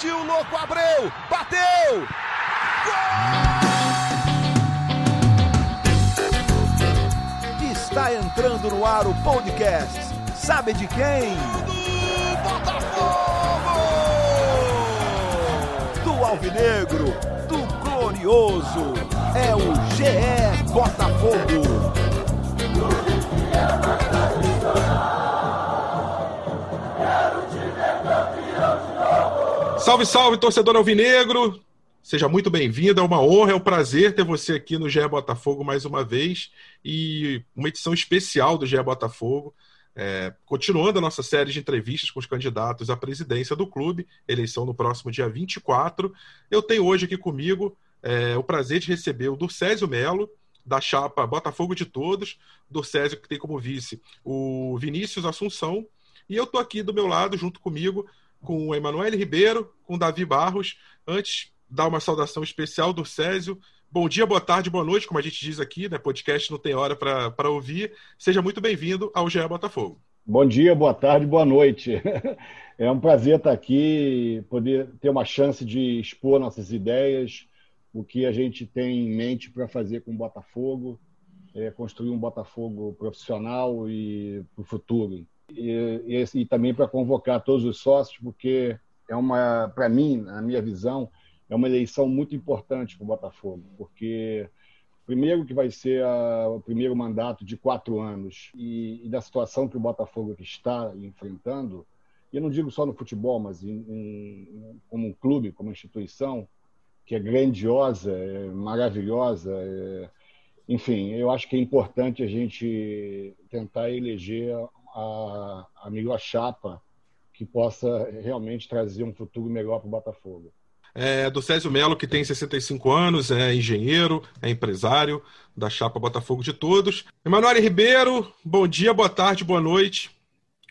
Partiu, louco, Abreu! Bateu! Gol! Está entrando no ar o podcast. Sabe de quem? Do Botafogo! Do Alvinegro, do Glorioso. É o GE Botafogo. Salve, salve, torcedor alvinegro! Seja muito bem-vindo, é uma honra, é um prazer ter você aqui no GE Botafogo mais uma vez e uma edição especial do GE Botafogo. É, continuando a nossa série de entrevistas com os candidatos à presidência do clube, eleição no próximo dia 24. Eu tenho hoje aqui comigo é, o prazer de receber o Durcésio Melo, da chapa Botafogo de Todos, Durcésio que tem como vice o Vinícius Assunção, e eu estou aqui do meu lado, junto comigo, com o Emanuel Ribeiro, com o Davi Barros. Antes, dar uma saudação especial do Césio. Bom dia, boa tarde, boa noite, como a gente diz aqui, né? Podcast não tem hora para ouvir. Seja muito bem-vindo ao GE Botafogo. Bom dia, boa tarde, boa noite. É um prazer estar aqui, poder ter uma chance de expor nossas ideias, o que a gente tem em mente para fazer com o Botafogo, é construir um Botafogo profissional e para o futuro e, e, e também para convocar todos os sócios, porque é uma, para mim, na minha visão, é uma eleição muito importante para o Botafogo, porque primeiro que vai ser a, o primeiro mandato de quatro anos e, e, da situação que o Botafogo está enfrentando, e eu não digo só no futebol, mas em, em, como um clube, como instituição, que é grandiosa, é maravilhosa, é, enfim, eu acho que é importante a gente tentar eleger a, a melhor chapa que possa realmente trazer um futuro melhor para o Botafogo. É, do Césio Melo, que tem 65 anos, é engenheiro, é empresário da chapa Botafogo de Todos. Emanuel Ribeiro, bom dia, boa tarde, boa noite.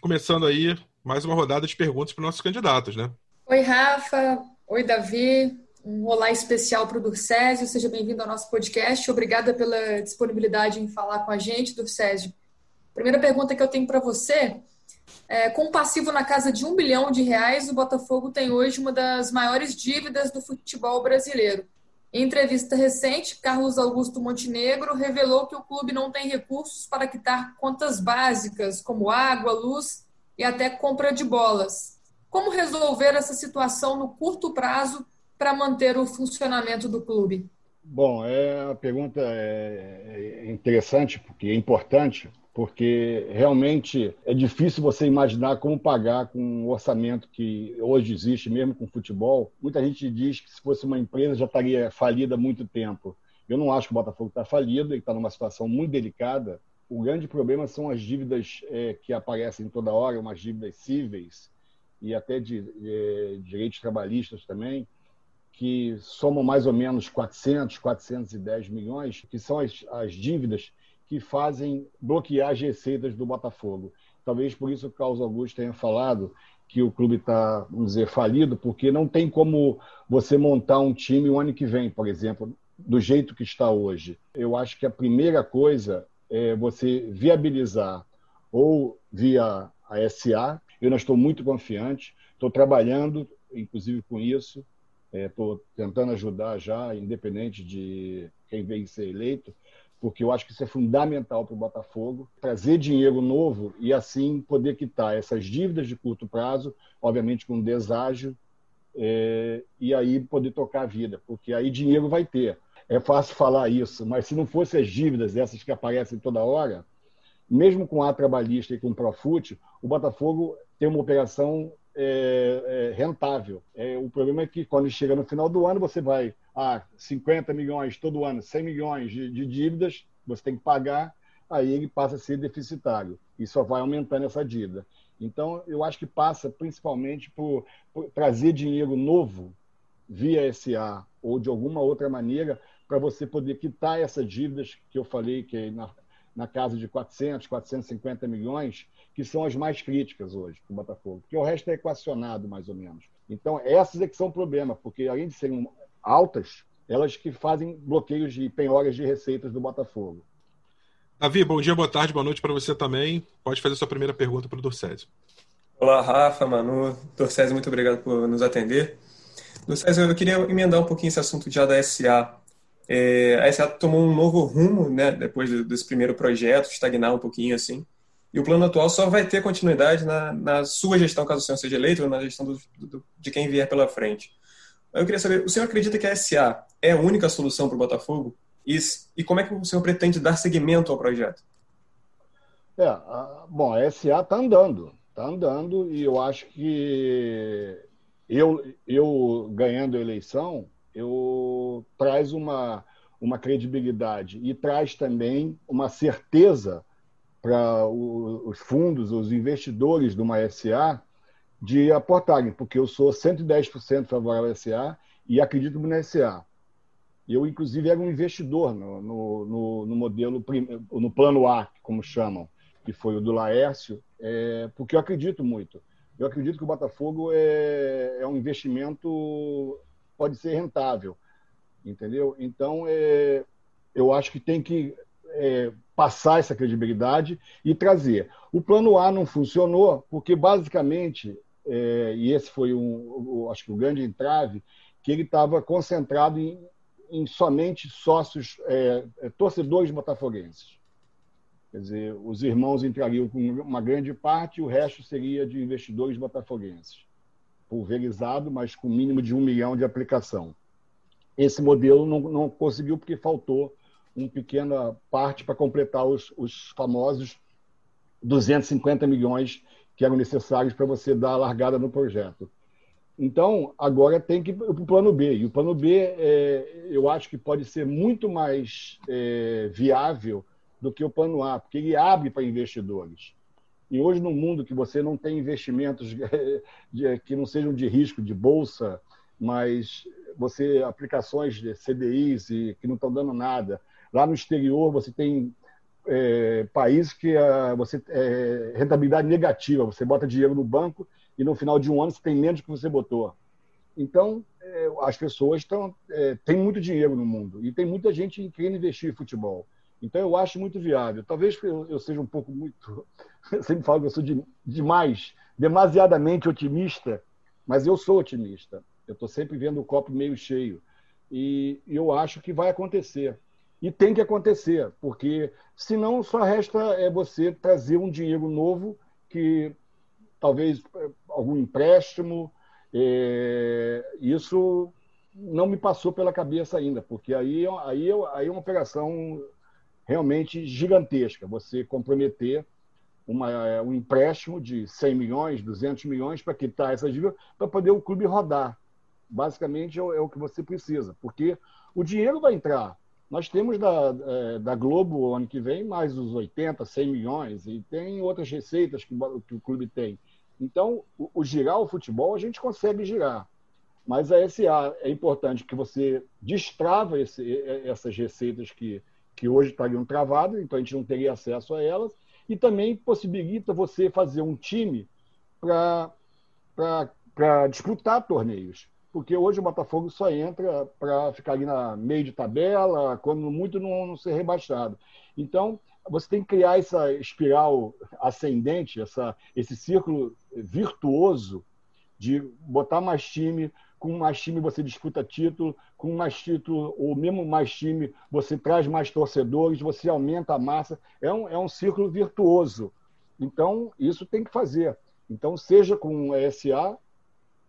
Começando aí mais uma rodada de perguntas para os nossos candidatos, né? Oi, Rafa. Oi, Davi. Um olá especial para o Durcésio. Seja bem-vindo ao nosso podcast. Obrigada pela disponibilidade em falar com a gente, Durcésio. Primeira pergunta que eu tenho para você é, com um passivo na casa de um bilhão de reais, o Botafogo tem hoje uma das maiores dívidas do futebol brasileiro. Em entrevista recente, Carlos Augusto Montenegro revelou que o clube não tem recursos para quitar contas básicas, como água, luz e até compra de bolas. Como resolver essa situação no curto prazo para manter o funcionamento do clube? Bom, é, a pergunta é, é interessante, porque é importante, porque realmente é difícil você imaginar como pagar com um orçamento que hoje existe, mesmo com futebol. Muita gente diz que se fosse uma empresa já estaria falida há muito tempo. Eu não acho que o Botafogo está falido, ele está numa situação muito delicada. O grande problema são as dívidas é, que aparecem toda hora, umas dívidas cíveis e até de é, direitos trabalhistas também, que somam mais ou menos 400, 410 milhões, que são as, as dívidas que fazem bloquear as receitas do Botafogo. Talvez por isso o Carlos Augusto tenha falado que o clube está, vamos dizer, falido, porque não tem como você montar um time o ano que vem, por exemplo, do jeito que está hoje. Eu acho que a primeira coisa é você viabilizar ou via a SA. Eu não estou muito confiante, estou trabalhando, inclusive com isso, estou é, tentando ajudar já, independente de quem vem ser eleito, porque eu acho que isso é fundamental para o Botafogo, trazer dinheiro novo e assim poder quitar essas dívidas de curto prazo, obviamente com deságio, é, e aí poder tocar a vida, porque aí dinheiro vai ter. É fácil falar isso, mas se não fossem as dívidas, essas que aparecem toda hora, mesmo com a trabalhista e com o Profut, o Botafogo tem uma operação é, é, rentável. O problema é que quando chega no final do ano, você vai a 50 milhões todo ano, 100 milhões de, de dívidas, você tem que pagar, aí ele passa a ser deficitário e só vai aumentando essa dívida. Então, eu acho que passa principalmente por, por trazer dinheiro novo via SA ou de alguma outra maneira para você poder quitar essas dívidas que eu falei que é na, na casa de 400, 450 milhões, que são as mais críticas hoje para o Botafogo, porque o resto é equacionado mais ou menos. Então, essas é que são o problema, porque além de serem altas, elas que fazem bloqueios de penhoras de receitas do Botafogo. Davi, bom dia, boa tarde, boa noite para você também. Pode fazer sua primeira pergunta para o Dorcésio. Olá, Rafa, Manu, Dorcésio, muito obrigado por nos atender. César, eu queria emendar um pouquinho esse assunto já da SA. É, a SA tomou um novo rumo, né, depois desse primeiro projeto, estagnar um pouquinho assim. E o plano atual só vai ter continuidade na, na sua gestão, caso o senhor seja eleito, ou na gestão do, do, de quem vier pela frente. Eu queria saber, o senhor acredita que a SA é a única solução para o Botafogo? E, e como é que o senhor pretende dar seguimento ao projeto? É, a, bom, a SA está andando, está andando, e eu acho que eu, eu ganhando a eleição, eu traz uma, uma credibilidade e traz também uma certeza para os fundos, os investidores de uma SA de aportarem, porque eu sou 110% favorável à SA e acredito na SA. Eu, inclusive, era um investidor no, no, no, no modelo, no plano A, como chamam, que foi o do Laércio, é, porque eu acredito muito. Eu acredito que o Botafogo é, é um investimento, pode ser rentável, entendeu? Então, é, eu acho que tem que é, passar essa credibilidade e trazer. O plano A não funcionou porque, basicamente, é, e esse foi um, acho que o grande entrave, que ele estava concentrado em, em, somente sócios, é, é torcedores botafoguenses. Quer dizer, os irmãos entrariam com uma grande parte e o resto seria de investidores botafoguenses. Pulverizado, mas com mínimo de um milhão de aplicação. Esse modelo não, não conseguiu porque faltou uma pequena parte para completar os, os famosos 250 milhões que eram necessários para você dar a largada no projeto. Então, agora tem que ir para o plano B. E o plano B, é, eu acho que pode ser muito mais é, viável do que o plano A, porque ele abre para investidores. E hoje, no mundo que você não tem investimentos de, que não sejam de risco, de bolsa, mas você aplicações de CDIs e que não estão dando nada. Lá no exterior, você tem é, países que a, você é, rentabilidade negativa. Você bota dinheiro no banco e no final de um ano você tem menos do que você botou. Então, é, as pessoas estão é, têm muito dinheiro no mundo e tem muita gente querendo investir em futebol. Então, eu acho muito viável. Talvez eu, eu seja um pouco muito. Eu sempre falo que eu sou de, demais, demasiadamente otimista, mas eu sou otimista. Eu estou sempre vendo o copo meio cheio. E eu acho que vai acontecer. E tem que acontecer, porque senão só resta é você trazer um dinheiro novo que talvez é, algum empréstimo. É, isso não me passou pela cabeça ainda, porque aí, aí, aí é uma operação realmente gigantesca. Você comprometer uma, um empréstimo de 100 milhões, 200 milhões para quitar essas dívidas, para poder o clube rodar. Basicamente é, é o que você precisa, porque o dinheiro vai entrar. Nós temos da, é, da Globo ano que vem mais os 80, 100 milhões, e tem outras receitas que, que o clube tem. Então, o, o, girar o futebol a gente consegue girar. Mas a SA é importante que você destrava esse, essas receitas que, que hoje estariam travadas, então a gente não teria acesso a elas, e também possibilita você fazer um time para disputar torneios. Porque hoje o Botafogo só entra para ficar ali na meio de tabela, quando muito não, não ser rebaixado. Então, você tem que criar essa espiral ascendente, essa, esse círculo virtuoso de botar mais time, com mais time você disputa título, com mais título, ou mesmo mais time, você traz mais torcedores, você aumenta a massa. É um, é um círculo virtuoso. Então, isso tem que fazer. Então, seja com a SA,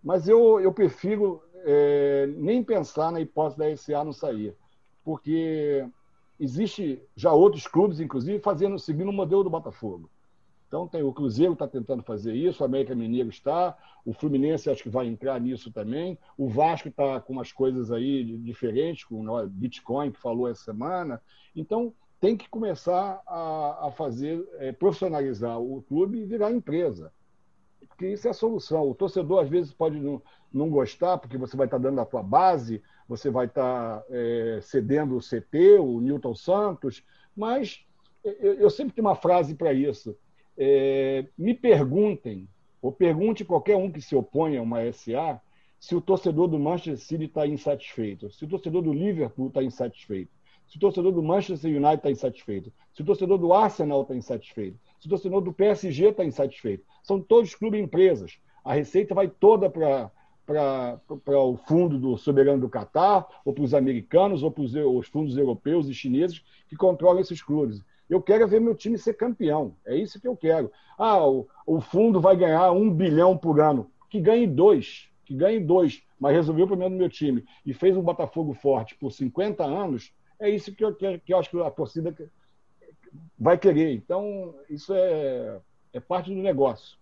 mas eu, eu prefiro é, nem pensar na hipótese da SA não sair, porque existe já outros clubes, inclusive, fazendo seguindo o modelo do Botafogo. Então tem o Cruzeiro está tentando fazer isso, o América Mineiro está, o Fluminense acho que vai entrar nisso também, o Vasco está com umas coisas aí diferentes, com o Bitcoin que falou essa semana. Então tem que começar a, a fazer, é, profissionalizar o clube e virar empresa. Porque isso é a solução. O torcedor às vezes pode não, não gostar, porque você vai estar dando a tua base, você vai estar é, cedendo o CT, o Newton Santos, mas eu, eu sempre tenho uma frase para isso é, me perguntem, ou pergunte qualquer um que se oponha a uma SA, se o torcedor do Manchester City está insatisfeito, se o torcedor do Liverpool está insatisfeito, se o torcedor do Manchester United está insatisfeito, se o torcedor do Arsenal está insatisfeito, se torcedor do PSG está insatisfeito. São todos clubes e empresas. A receita vai toda para o fundo do soberano do Catar, ou para os americanos, ou para os fundos europeus e chineses que controlam esses clubes. Eu quero ver meu time ser campeão. É isso que eu quero. Ah, o, o fundo vai ganhar um bilhão por ano. Que ganhe dois. Que ganhe dois. Mas resolveu o problema do meu time e fez um Botafogo forte por 50 anos. É isso que eu, que eu acho que a torcida vai querer. Então, isso é, é parte do negócio.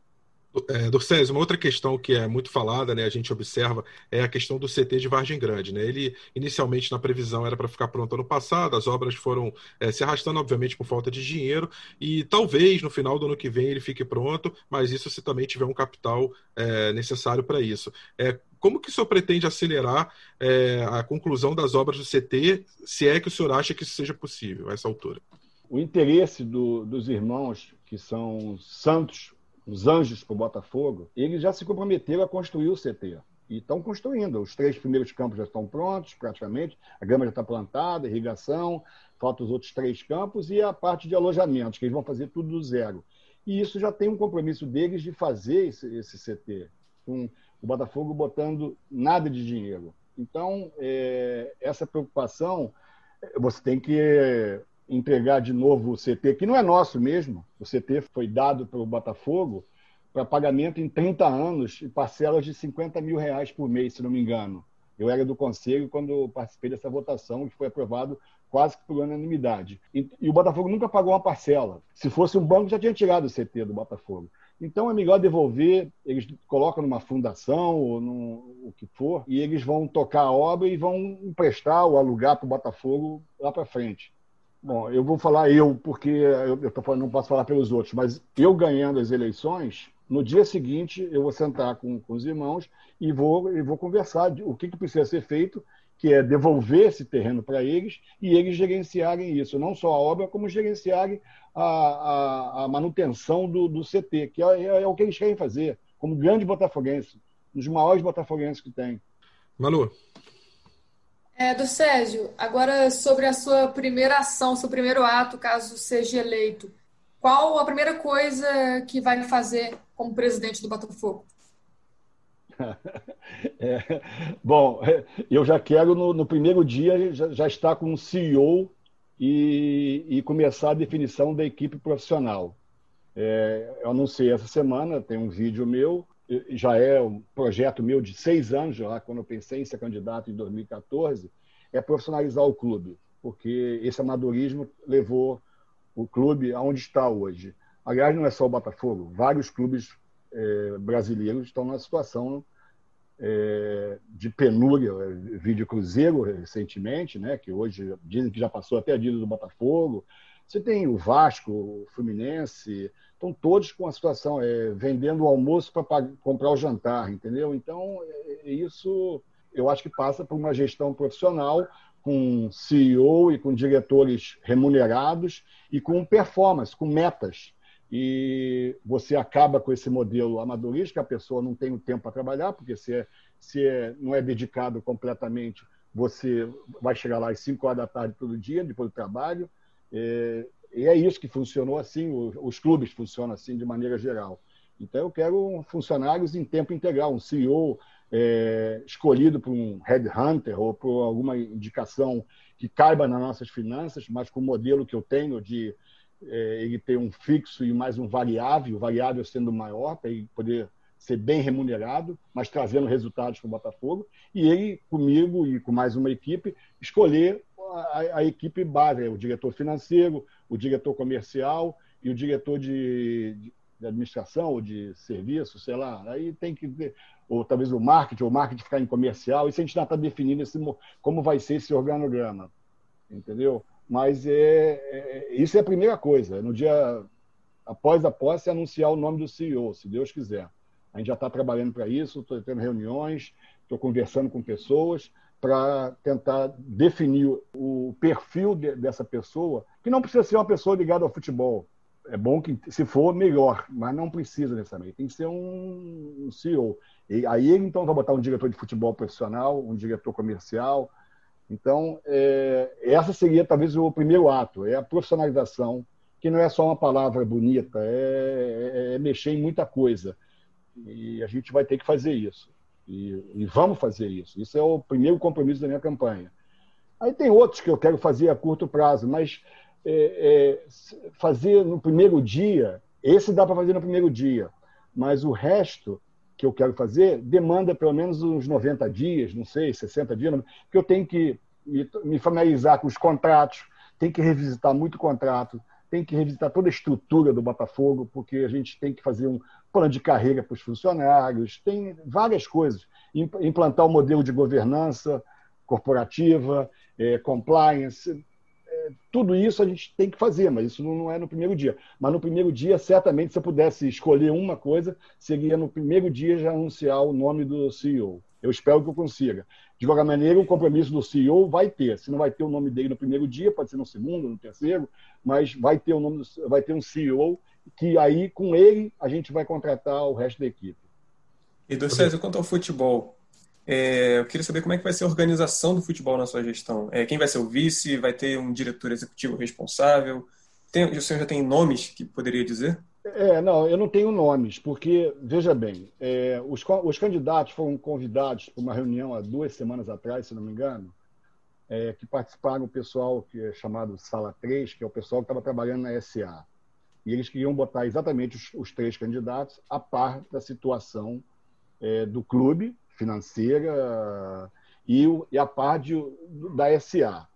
É, Dorcésio, uma outra questão que é muito falada, né, a gente observa, é a questão do CT de Vargem Grande. Né? Ele, inicialmente, na previsão, era para ficar pronto ano passado, as obras foram é, se arrastando, obviamente, por falta de dinheiro, e talvez no final do ano que vem ele fique pronto, mas isso se também tiver um capital é, necessário para isso. É, como que o senhor pretende acelerar é, a conclusão das obras do CT, se é que o senhor acha que isso seja possível a essa altura? O interesse do, dos irmãos, que são santos os anjos para o Botafogo, eles já se comprometeram a construir o CT. E estão construindo. Os três primeiros campos já estão prontos, praticamente. A grama já está plantada, irrigação, faltam os outros três campos e a parte de alojamentos, que eles vão fazer tudo do zero. E isso já tem um compromisso deles de fazer esse, esse CT, com o Botafogo botando nada de dinheiro. Então, é, essa preocupação, você tem que entregar de novo o CT, que não é nosso mesmo. O CT foi dado pelo Botafogo para pagamento em 30 anos e parcelas de 50 mil reais por mês, se não me engano. Eu era do conselho quando participei dessa votação, que foi aprovado quase que por unanimidade. E, e, o Botafogo nunca pagou uma parcela. Se fosse um banco, já tinha tirado o CT do Botafogo. Então é melhor devolver, eles colocam numa fundação ou no o que for, e eles vão tocar a obra e vão emprestar ou alugar para o Botafogo lá para frente. Bom, eu vou falar eu, porque eu, eu falando, não posso falar pelos outros, mas eu ganhando as eleições, no dia seguinte eu vou sentar com, com os irmãos e vou, e vou conversar de, o que, que precisa ser feito, que é devolver esse terreno para eles e eles gerenciarem isso, não só a obra, como gerenciarem a, a, a manutenção do, do CT, que é, é, é, o que eles querem fazer, como grande botafoguense, um dos maiores botafoguenses que tem. Manu. É, do Sérgio, agora sobre a sua primeira ação, seu primeiro ato, caso seja eleito. Qual a primeira coisa que vai fazer como presidente do Botafogo? É, bom, eu já quero no, no primeiro dia já, já, estar com um CEO e, e, começar a definição da equipe profissional. É, eu anunciei essa semana, tem um vídeo meu já é um projeto meu de seis anos, quando eu pensei em ser candidato em 2014, é profissionalizar o clube, porque esse amadorismo levou o clube aonde está hoje. Aliás, não é só o Botafogo, vários clubes é, brasileiros estão numa situação é, de penúria. Vídeo Cruzeiro, recentemente, né, que hoje dizem que já passou até a dívida do Botafogo. Você tem o Vasco, o Fluminense, estão todos com a situação, é, vendendo o almoço para comprar o jantar, entendeu? Então, é, é, isso eu acho que passa por uma gestão profissional com CEO e com diretores remunerados e com performance, com metas. E você acaba com esse modelo amadorista, que a pessoa não tem o tempo para trabalhar, porque se, é, se é, não é dedicado completamente, você vai chegar lá às 5 horas da tarde todo dia, depois do trabalho. É, e é isso que funcionou assim, os clubes funcionam assim de maneira geral. Então, eu quero funcionários em tempo integral, um CEO é, escolhido por um headhunter ou por alguma indicação que caiba nas nossas finanças, mas com o modelo que eu tenho de é, ele ter um fixo e mais um variável, variável sendo maior, para ele poder ser bem remunerado, mas trazendo resultados para o Botafogo, e ele, comigo e com mais uma equipe, escolher a, a equipe base, o diretor financeiro, o diretor comercial e o diretor de, de, administração ou de serviço, sei lá. Aí tem que ver, ou talvez o marketing, ou o marketing ficar em comercial, isso a gente ainda está definindo esse, como vai ser esse organograma, entendeu? Mas é, é, isso é a primeira coisa. No dia após a posse, anunciar o nome do CEO, se Deus quiser. A gente já está trabalhando para isso, estou tendo reuniões, estou conversando com pessoas, para tentar definir o perfil de, dessa pessoa, que não precisa ser uma pessoa ligada ao futebol. É bom que, se for, melhor, mas não precisa necessariamente. Tem que ser um, CEO. E aí então, vai botar um diretor de futebol profissional, um diretor comercial. Então, é, essa seria talvez o primeiro ato, é a profissionalização, que não é só uma palavra bonita, é, é, é mexer em muita coisa. E a gente vai ter que fazer isso. E, e, vamos fazer isso. Isso é o primeiro compromisso da minha campanha. Aí tem outros que eu quero fazer a curto prazo, mas é, é, fazer no primeiro dia, esse dá para fazer no primeiro dia, mas o resto que eu quero fazer demanda pelo menos uns 90 dias, não sei, 60 dias, porque eu tenho que me, me familiarizar com os contratos, tenho que revisitar muito contrato, tem que revisitar toda a estrutura do Botafogo, porque a gente tem que fazer um plano de carreira para os funcionários, tem várias coisas. Implantar o um modelo de governança corporativa, é, compliance, é, tudo isso a gente tem que fazer, mas isso não é no primeiro dia. Mas no primeiro dia, certamente, se eu pudesse escolher uma coisa, seria no primeiro dia já anunciar o nome do CEO. Eu espero que eu consiga. De qualquer maneira, o compromisso do CEO vai ter. Se não vai ter o nome dele no primeiro dia, pode ser no segundo, no terceiro, mas vai ter o nome, do, vai ter um CEO que aí com ele a gente vai contratar o resto da equipe. E do César, quanto ao futebol, é, eu queria saber como é que vai ser a organização do futebol na sua gestão. É, quem vai ser o vice? Vai ter um diretor executivo responsável? Tem, o senhor já tem nomes que poderia dizer? É, não, eu não tenho nomes, porque, veja bem, é, os, os candidatos foram convidados para uma reunião há duas semanas atrás, se não me engano, é, que participaram o pessoal que é chamado Sala 3, que é o pessoal que estava trabalhando na SA. E eles queriam botar exatamente os, os três candidatos a par da situação é, do clube, financeira, e, e a par de, da SA.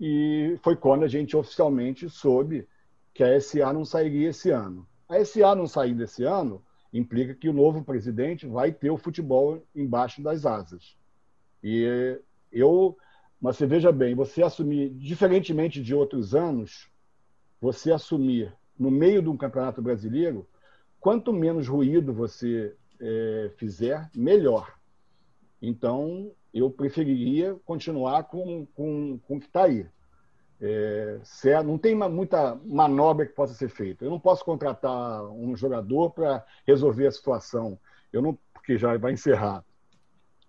E foi quando a gente oficialmente soube que a SA não sairia esse ano. A SA não sair desse ano implica que o novo presidente vai ter o futebol embaixo das asas. E eu, mas você veja bem, você assumir, diferentemente de outros anos, você assumir no meio de um campeonato brasileiro, quanto menos ruído você é, fizer, melhor. Então, eu preferiria continuar com, com, com o que está aí. É, certo? Não tem muita manobra que possa ser feita. Eu não posso contratar um jogador para resolver a situação. Eu não, porque já vai encerrar.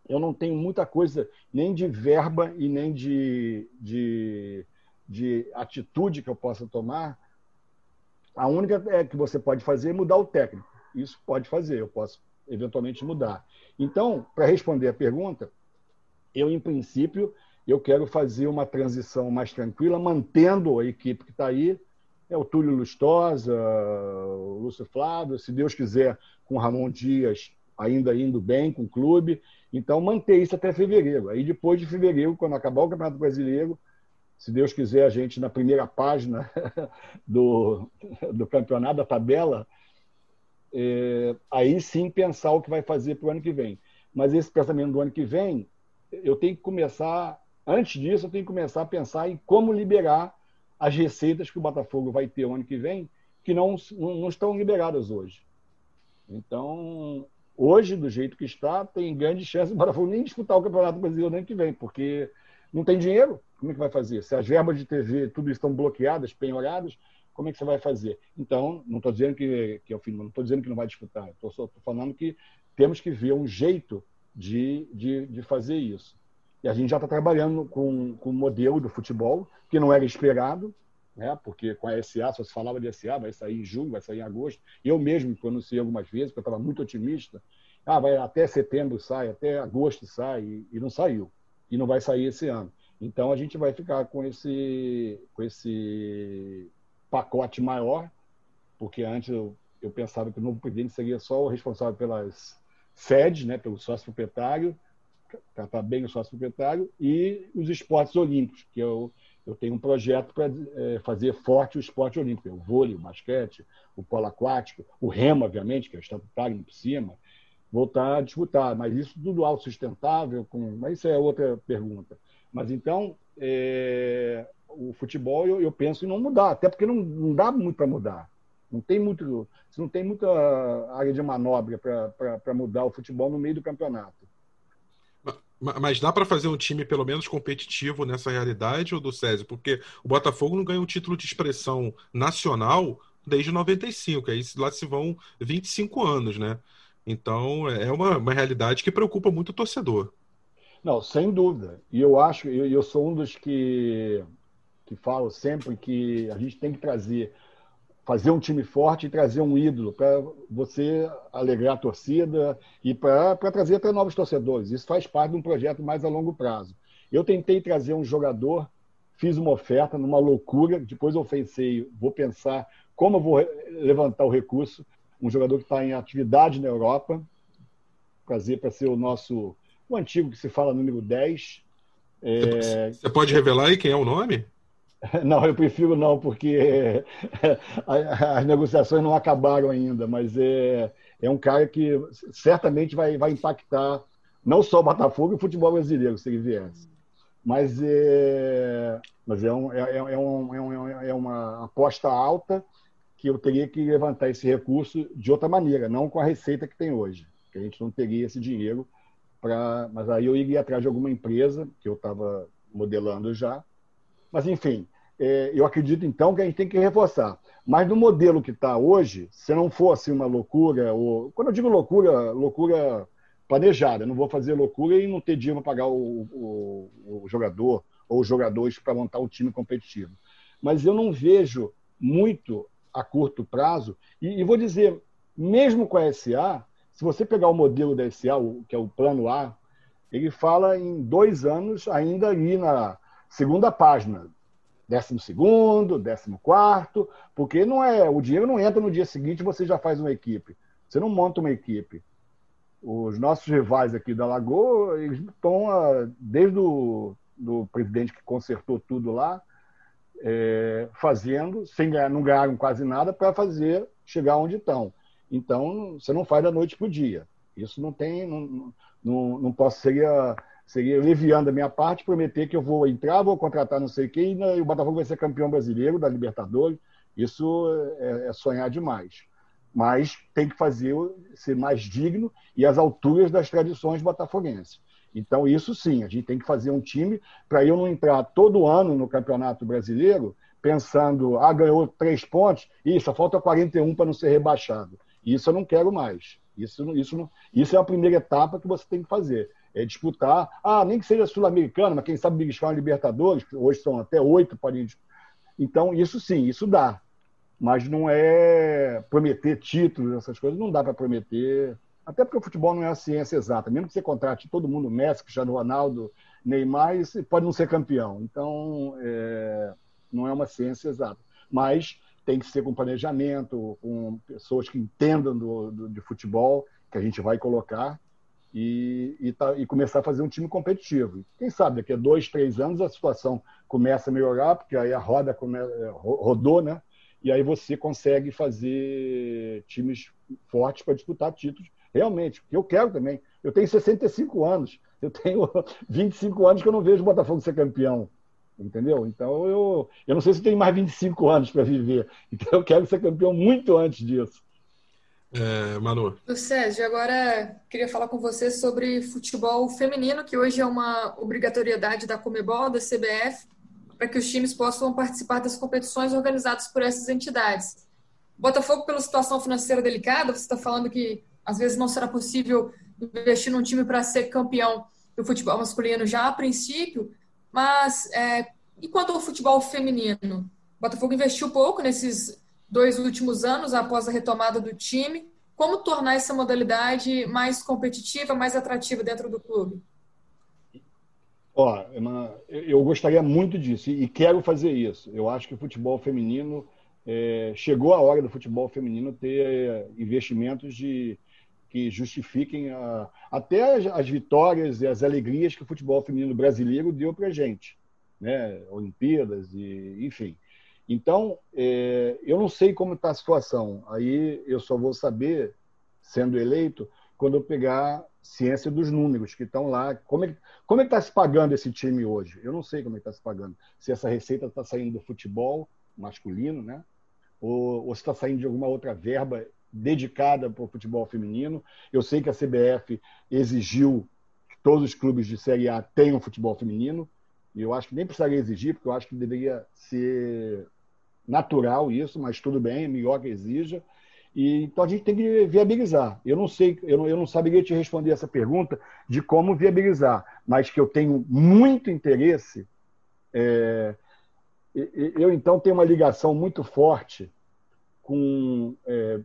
Eu não tenho muita coisa nem de verba e nem de, de, de atitude que eu possa tomar. A única é que você pode fazer é mudar o técnico. Isso pode fazer, eu posso eventualmente mudar. Então, para responder a pergunta, eu, em princípio, eu quero fazer uma transição mais tranquila, mantendo a equipe que está aí. É o Túlio Lustosa, o Lúcio Flávio, se Deus quiser, com o Ramon Dias ainda indo bem com o clube. Então, manter isso até fevereiro. Aí, depois de fevereiro, quando acabar o Campeonato Brasileiro, se Deus quiser, a gente, na primeira página do, do campeonato, da tabela, é, aí sim pensar o que vai fazer para o ano que vem. Mas esse pensamento do ano que vem, eu tenho que começar Antes disso, eu tenho que começar a pensar em como liberar as receitas que o Botafogo vai ter o ano que vem, que não, não estão liberadas hoje. Então, hoje, do jeito que está, tem grande chance do Botafogo nem disputar o Campeonato Brasileiro no ano que vem, porque não tem dinheiro. Como é que vai fazer? Se as verbas de TV, tudo estão bloqueadas, penhoradas, como é que você vai fazer? Então, não estou dizendo que, que é o fim, não estou dizendo que não vai disputar, estou falando que temos que ver um jeito de, de, de fazer isso. E a gente já está trabalhando com, com o modelo do futebol, que não era esperado, né? porque com a SA, só se falava de SA, vai sair em junho, vai sair em agosto. Eu mesmo pronunciei algumas vezes, porque eu estava muito otimista. Ah, vai até setembro sai, até agosto sai, e, e não saiu. E não vai sair esse ano. Então a gente vai ficar com esse, com esse pacote maior, porque antes eu, eu pensava que o novo presidente seria só o responsável pelas sedes, né, pelo sócio proprietário, tratar bem o sócio proprietário, e os esportes olímpicos, que eu, eu tenho um projeto para é, fazer forte o esporte olímpico, o vôlei, o basquete, o polo aquático, o remo, obviamente, que é o estatutário por cima, voltar a disputar. Mas isso tudo autossustentável, com... mas isso é outra pergunta. Mas então, é... o futebol eu, eu, penso em não mudar, até porque não, não dá muito para mudar. Não tem muito, não tem muita área de manobra para mudar o futebol no meio do campeonato. Mas dá para fazer um time pelo menos competitivo nessa realidade, ou do César? Porque o Botafogo não ganha um título de expressão nacional desde 95, aí lá se vão 25 anos, né? Então é uma, uma realidade que preocupa muito o torcedor. Não, sem dúvida. E eu acho, eu, eu sou um dos que, que falo sempre que a gente tem que trazer, fazer um time forte e trazer um ídolo para você alegrar a torcida e para trazer até novos torcedores. Isso faz parte de um projeto mais a longo prazo. Eu tentei trazer um jogador, fiz uma oferta numa loucura, depois eu pensei, vou pensar como eu vou levantar o recurso. Um jogador que está em atividade na Europa, trazer para ser o nosso, o antigo que se fala número 10. É... Você pode revelar aí quem é o nome? Não, eu prefiro não, porque as negociações não acabaram ainda, mas é, é um cara que certamente vai, vai impactar não só o Botafogo e o futebol brasileiro, se ele viesse. Mas é, mas é, um, é, é, é, um, é, um, é uma aposta alta que eu teria que levantar esse recurso de outra maneira, não com a receita que tem hoje, que a gente não teria esse dinheiro Mas aí eu iria atrás de alguma empresa que eu estava modelando já. Mas, enfim, é, eu acredito então que a gente tem que reforçar. Mas no modelo que está hoje, se não fosse uma loucura, ou quando eu digo loucura, loucura planejada, não vou fazer loucura e não ter dinheiro para pagar o, o, o, jogador ou os jogadores para montar um time competitivo. Mas eu não vejo muito a curto prazo, e, e vou dizer, mesmo com a SA, se você pegar o modelo da SA, que é o plano A, ele fala em dois anos ainda ali na segunda página, décimo segundo, décimo quarto, porque não é o dinheiro não entra no dia seguinte você já faz uma equipe. Você não monta uma equipe. Os nossos rivais aqui da Lagoa, eles estão desde o do presidente que consertou tudo lá, é, fazendo, sem ganhar, não ganharam quase nada para fazer chegar onde estão. Então, você não faz da noite para o dia. Isso não tem, não, não, não posso seria Seria leviando a minha parte, prometer que eu vou entrar, vou contratar não sei quem, e o Botafogo vai ser campeão brasileiro da Libertadores. Isso é, é sonhar demais. Mas tem que fazer ser mais digno e às alturas das tradições botafoguenses. Então, isso sim, a gente tem que fazer um time para eu não entrar todo ano no Campeonato Brasileiro pensando, ah, ganhou três pontos, e só falta 41 para não ser rebaixado. Isso eu não quero mais. Isso, isso, isso é a primeira etapa que você tem que fazer é, disputar. Ah, nem que seja sul-americano, mas quem sabe beliscar uma Libertadores, hoje são até oito podem. Então, isso sim, isso dá. Mas não é prometer títulos, essas coisas, não dá para prometer. Até porque o futebol não é a ciência exata. Mesmo que você contrate todo mundo, Messi, Cristiano Ronaldo, Neymar, pode não ser campeão. Então, é, não é uma ciência exata. Mas tem que ser com planejamento, com pessoas que entendam do, do, de futebol, que a gente vai colocar, e, e, tá, e, começar a fazer um time competitivo. Quem sabe daqui a dois, três anos a situação começa a melhorar, porque aí a roda come, é, rodou, né? E aí você consegue fazer times fortes para disputar títulos. Realmente, porque eu quero também. Eu tenho 65 anos, eu tenho 25 anos que eu não vejo o Botafogo ser campeão. Entendeu? Então eu, eu não sei se tem mais 25 anos para viver. Então eu quero ser campeão muito antes disso. É, Manu. Sérgio, agora queria falar com você sobre futebol feminino, que hoje é uma obrigatoriedade da Comebol, da CBF, para que os times possam participar das competições organizadas por essas entidades. Botafogo, pela situação financeira delicada, você está falando que às vezes não será possível investir num time para ser campeão do futebol masculino já a princípio, mas é, enquanto ao futebol feminino, o Botafogo investiu pouco nesses dois últimos anos após a retomada do time. Como tornar essa modalidade mais competitiva, mais atrativa dentro do clube? Ó, eu gostaria muito disso e quero fazer isso. Eu acho que o futebol feminino é, chegou a hora do futebol feminino ter investimentos de que justifiquem a, até as, as, vitórias e as alegrias que o futebol feminino brasileiro deu para gente, né? Olimpíadas e enfim. Então, é, eu não sei como está a situação. Aí eu só vou saber, sendo eleito, quando eu pegar ciência dos números que estão lá. Como é, como é que está se pagando esse time hoje? Eu não sei como é está se pagando. Se essa receita está saindo do futebol masculino, né? Ou, ou se está saindo de alguma outra verba dedicada para o futebol feminino. Eu sei que a CBF exigiu que todos os clubes de Série A tenham futebol feminino. E eu acho que nem precisaria exigir, porque eu acho que deveria ser natural isso, mas tudo bem, é melhor que exija. E, então a gente tem que viabilizar. Eu não sei, eu não, eu não saberia te responder essa pergunta de como viabilizar, mas que eu tenho muito interesse. É, eu então tenho uma ligação muito forte com é,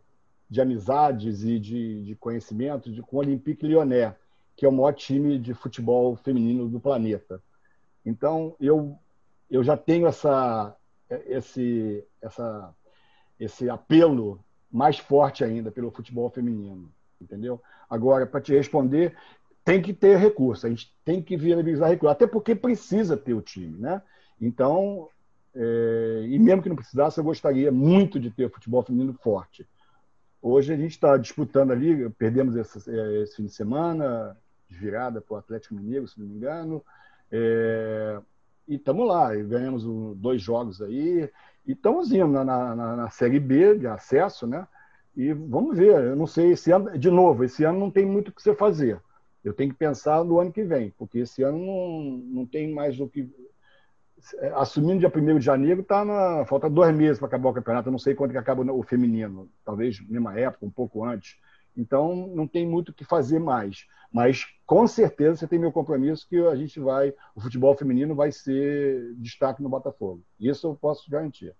de amizades e de, de conhecimento de, com o Olympique Lyonnais, que é o maior time de futebol feminino do planeta. Então, eu, eu já tenho essa, esse, essa, esse apelo mais forte ainda pelo futebol feminino, entendeu? Agora, para te responder, tem que ter recurso, a gente tem que viabilizar recurso, até porque precisa ter o time, né? Então, é, e mesmo que não precisasse, eu gostaria muito de ter futebol feminino forte. Hoje a gente está disputando ali, perdemos esse, é, esse, fim de semana, virada para o Atlético Mineiro, se não me engano, é, e estamos lá, e ganhamos dois jogos aí, e estamos indo na, na, na, Série B de acesso, né? E vamos ver, eu não sei, esse ano, de novo, esse ano não tem muito o que você fazer. Eu tenho que pensar no ano que vem, porque esse ano não, não tem mais do que assumindo dia 1 de janeiro, tá na, falta dois meses para acabar o campeonato. Eu não sei quando que acaba o feminino, talvez mesma época, um pouco antes. Então, não tem muito o que fazer mais. Mas, com certeza, você tem meu compromisso que a gente vai, o futebol feminino vai ser destaque no Botafogo. Isso eu posso garantir.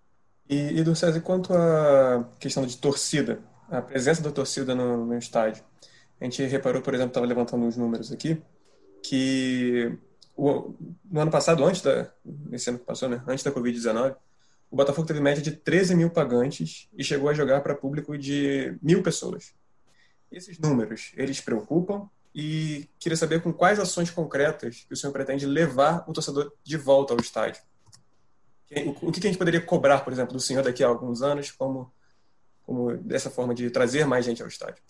E, e do César, quanto à questão de torcida, a presença da torcida no, no estádio, a gente reparou, por exemplo, estava levantando os números aqui, que o, no ano passado, antes da, nesse ano que passou, né, antes da Covid-19, o Botafogo teve média de 13 mil pagantes e chegou a jogar para público de mil pessoas. Esses números, eles preocupam e queria saber com quais ações concretas que o senhor pretende levar o torcedor de volta ao estádio. O que a gente poderia cobrar, por exemplo, do senhor daqui a alguns anos como, como dessa forma de trazer mais gente ao estádio?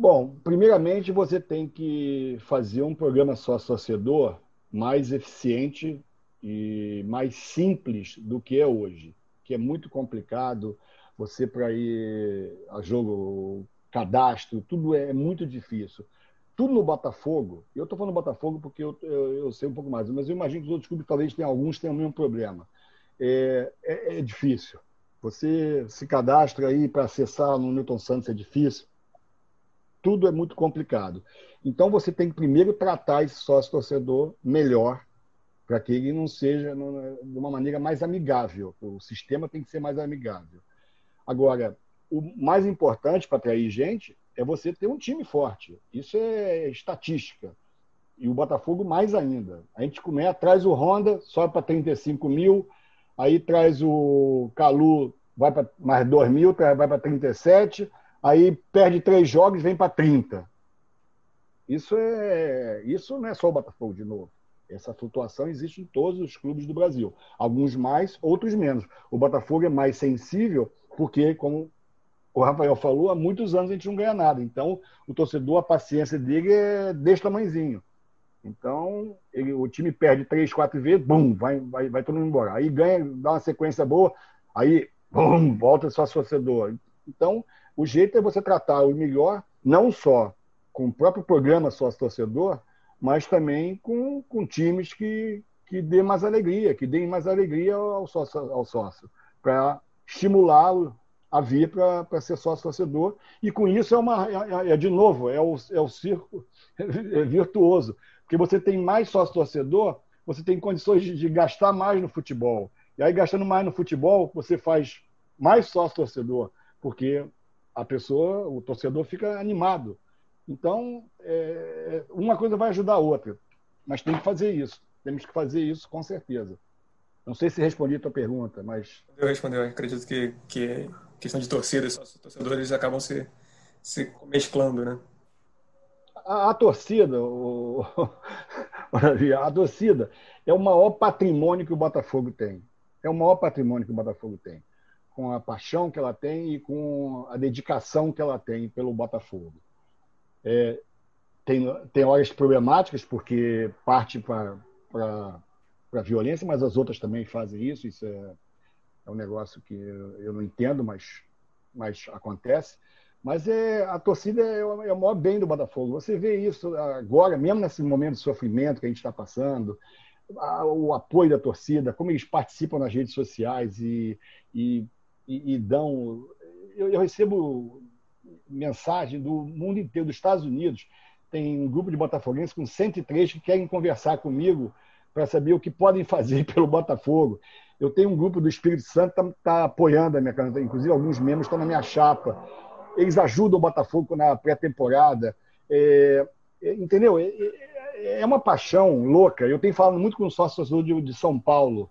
Bom, primeiramente você tem que fazer um programa sócio-torcedor mais eficiente e mais simples do que é hoje, que é muito complicado. Você para ir a jogo, cadastro, tudo é muito difícil. Tudo no Botafogo, eu estou falando Botafogo porque eu, eu, eu, sei um pouco mais, mas eu imagino que os outros clubes talvez tenham alguns tenham o mesmo problema. É, é, é difícil. Você se cadastra aí para acessar no Newton Santos é difícil tudo é muito complicado. Então você tem que primeiro tratar esse sócio torcedor melhor, para que ele não seja de uma maneira mais amigável. O sistema tem que ser mais amigável. Agora, o mais importante para atrair gente é você ter um time forte. Isso é estatística. E o Botafogo mais ainda. A gente começa, traz o Honda, sobe para 35 mil, aí traz o Calu, vai para mais 2 mil, vai para 37, aí perde três jogos vem para 30. Isso, é, isso não é só o Botafogo de novo. Essa flutuação existe em todos os clubes do Brasil. Alguns mais, outros menos. O Botafogo é mais sensível porque, como o Rafael falou, há muitos anos a gente não ganha nada. Então, o torcedor, a paciência dele é desse tamanhozinho. Então, ele, o time perde três, quatro vezes, bum, vai, vai, vai todo mundo embora. Aí ganha, dá uma sequência boa, aí, bum, volta só torcedor. Então, o jeito é você tratar o melhor, não só com o próprio programa sócio-torcedor, mas também com, com times que, que dê mais alegria, que deem mais alegria ao sócio, ao sócio para estimulá-lo a vir para ser sócio-torcedor. E com isso é uma. É, é, de novo, é o, é o circo é virtuoso. Porque você tem mais sócio-torcedor, você tem condições de, de, gastar mais no futebol. E aí, gastando mais no futebol, você faz mais sócio-torcedor, porque a pessoa, o torcedor fica animado. Então, é, uma coisa vai ajudar a outra, mas tem que fazer isso. Temos que fazer isso com certeza. Não sei se respondi a tua pergunta, mas. Eu respondi, eu acredito que, que questão de torcida e torcedores acabam se, se mesclando, né? A, a torcida, o, a torcida é o maior patrimônio que o Botafogo tem. É o maior patrimônio que o Botafogo tem com a paixão que ela tem e com a dedicação que ela tem pelo Botafogo. É, tem, tem horas problemáticas, porque parte para a violência, mas as outras também fazem isso. Isso é, é um negócio que eu, não entendo, mas, mas acontece. Mas é, a torcida é o, é o maior bem do Botafogo. Você vê isso agora, mesmo nesse momento de sofrimento que a gente está passando, a, o apoio da torcida, como eles participam nas redes sociais e, e e, e dão. Eu, eu, recebo mensagem do mundo inteiro, dos Estados Unidos. Tem um grupo de botafoguenses com 103 que querem conversar comigo para saber o que podem fazer pelo Botafogo. Eu tenho um grupo do Espírito Santo que está tá apoiando a minha candidatura, inclusive alguns membros estão na minha chapa. Eles ajudam o Botafogo na pré-temporada. É, é, entendeu? É, é, é, uma paixão louca. Eu tenho falado muito com o sócio torcedor de, São Paulo,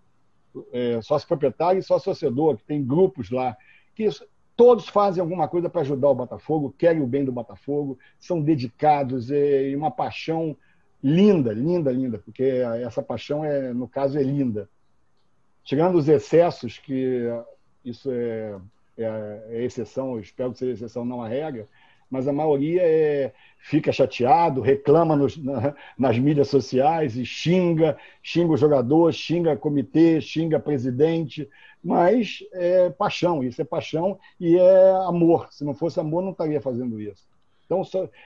é, sócio proprietário e sócio torcedor, que tem grupos lá, que todos fazem alguma coisa para ajudar o Botafogo, querem o bem do Botafogo, são dedicados é, e uma paixão linda, linda, linda, porque essa paixão é, no caso, é linda. Tirando os excessos, que isso é, é, é exceção, eu espero que seja exceção, não a regra, mas a maioria é, fica chateado, reclama nos, na, nas mídias sociais e xinga, xinga o jogador, xinga comitê, xinga presidente, mas é paixão, isso é paixão e é amor. Se não fosse amor, não estaria fazendo isso. Então,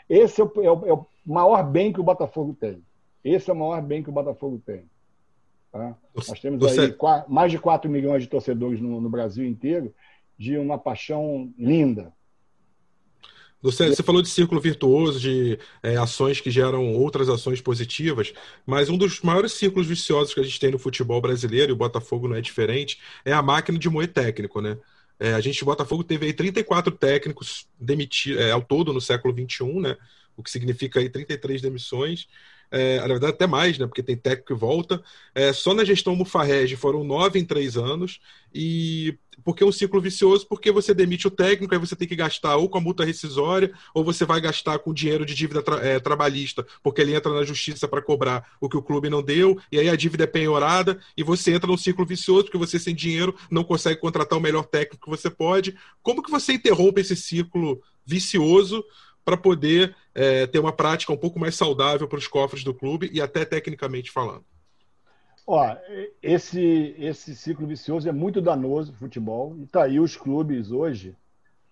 esse é o, é o, é o maior bem que o Botafogo tem. Esse é o maior bem que o Botafogo tem. Tá? Nós temos aí mais de 4 milhões de torcedores no, no Brasil inteiro, de uma paixão linda, você, você falou de círculo virtuoso, de é, ações que geram outras ações positivas, mas um dos maiores círculos viciosos que a gente tem no futebol brasileiro, e o Botafogo não é diferente, é a máquina de moer técnico, né? É, a gente, o Botafogo teve aí 34 técnicos demitidos é, ao todo no século XXI, né? O que significa aí 33 demissões é, na verdade até mais, né, porque tem técnico que volta. É, só na gestão Mufarrege foram nove em três anos, e porque é um ciclo vicioso, porque você demite o técnico, aí você tem que gastar ou com a multa rescisória, ou você vai gastar com dinheiro de dívida tra é, trabalhista, porque ele entra na justiça para cobrar o que o clube não deu, e aí a dívida é penhorada, e você entra num ciclo vicioso, porque você sem dinheiro não consegue contratar o melhor técnico que você pode. Como que você interrompe esse ciclo vicioso para poder é, ter uma prática um pouco mais saudável para os cofres do clube e até tecnicamente falando? Ó, esse, esse ciclo vicioso é muito danoso futebol. E tá aí os clubes hoje.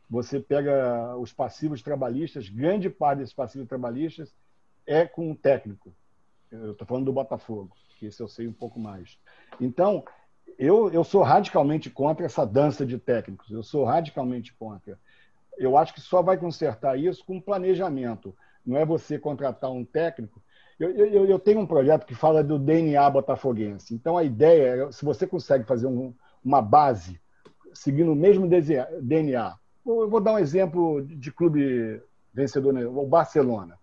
Você pega os passivos trabalhistas, grande parte desses passivos trabalhistas é com o técnico. Eu estou falando do Botafogo, que esse eu sei um pouco mais. Então, eu, eu sou radicalmente contra essa dança de técnicos. Eu sou radicalmente contra eu acho que só vai consertar isso com planejamento. Não é você contratar um técnico. Eu, eu, eu tenho um projeto que fala do DNA botafoguense. Então, a ideia é, se você consegue fazer um, uma base seguindo o mesmo DNA. Eu vou dar um exemplo de clube vencedor, né? o Barcelona,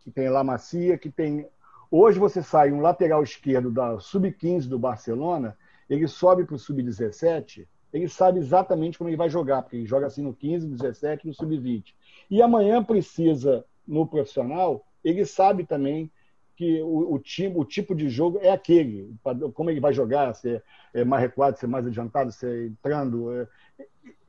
que tem La Macia, que tem... Hoje você sai um lateral esquerdo da sub-15 do Barcelona, ele sobe para o sub-17 ele sabe exatamente como ele vai jogar, porque ele joga assim no 15, no 17, no sub-20. E amanhã precisa, no profissional, ele sabe também que o, o, time, o tipo de jogo é aquele, como ele vai jogar, se é, é mais recuado, se é mais adiantado, se é entrando. É,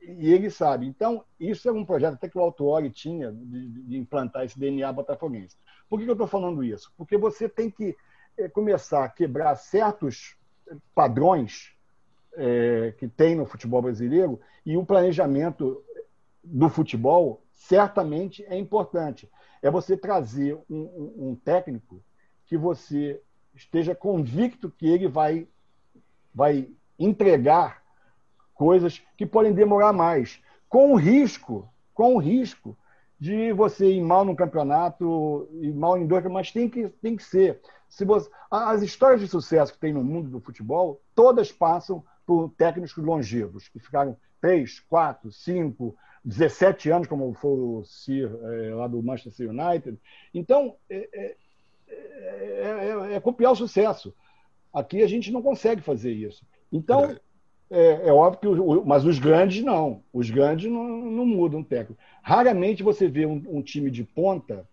e ele sabe. Então, isso é um projeto até que o Autuori tinha de, de, implantar esse DNA botafoguense. Por que eu estou falando isso? Porque você tem que é, começar a quebrar certos padrões é, que tem no futebol brasileiro e o planejamento do futebol certamente é importante. É você trazer um, um, um técnico que você esteja convicto que ele vai, vai entregar coisas que podem demorar mais, com o risco, com o risco de você ir mal no campeonato e mal em dois, mas tem que, tem que ser. Se você, as histórias de sucesso que tem no mundo do futebol, todas passam por técnicos longevos, que ficaram 3, 4, 5, 17 anos, como foi o Sir é, lá do Manchester United. Então, é é, é, é, é, copiar o sucesso. Aqui a gente não consegue fazer isso. Então, é, é óbvio que. O, mas os grandes não. Os grandes não, não mudam técnico. Raramente você vê um, um time de ponta.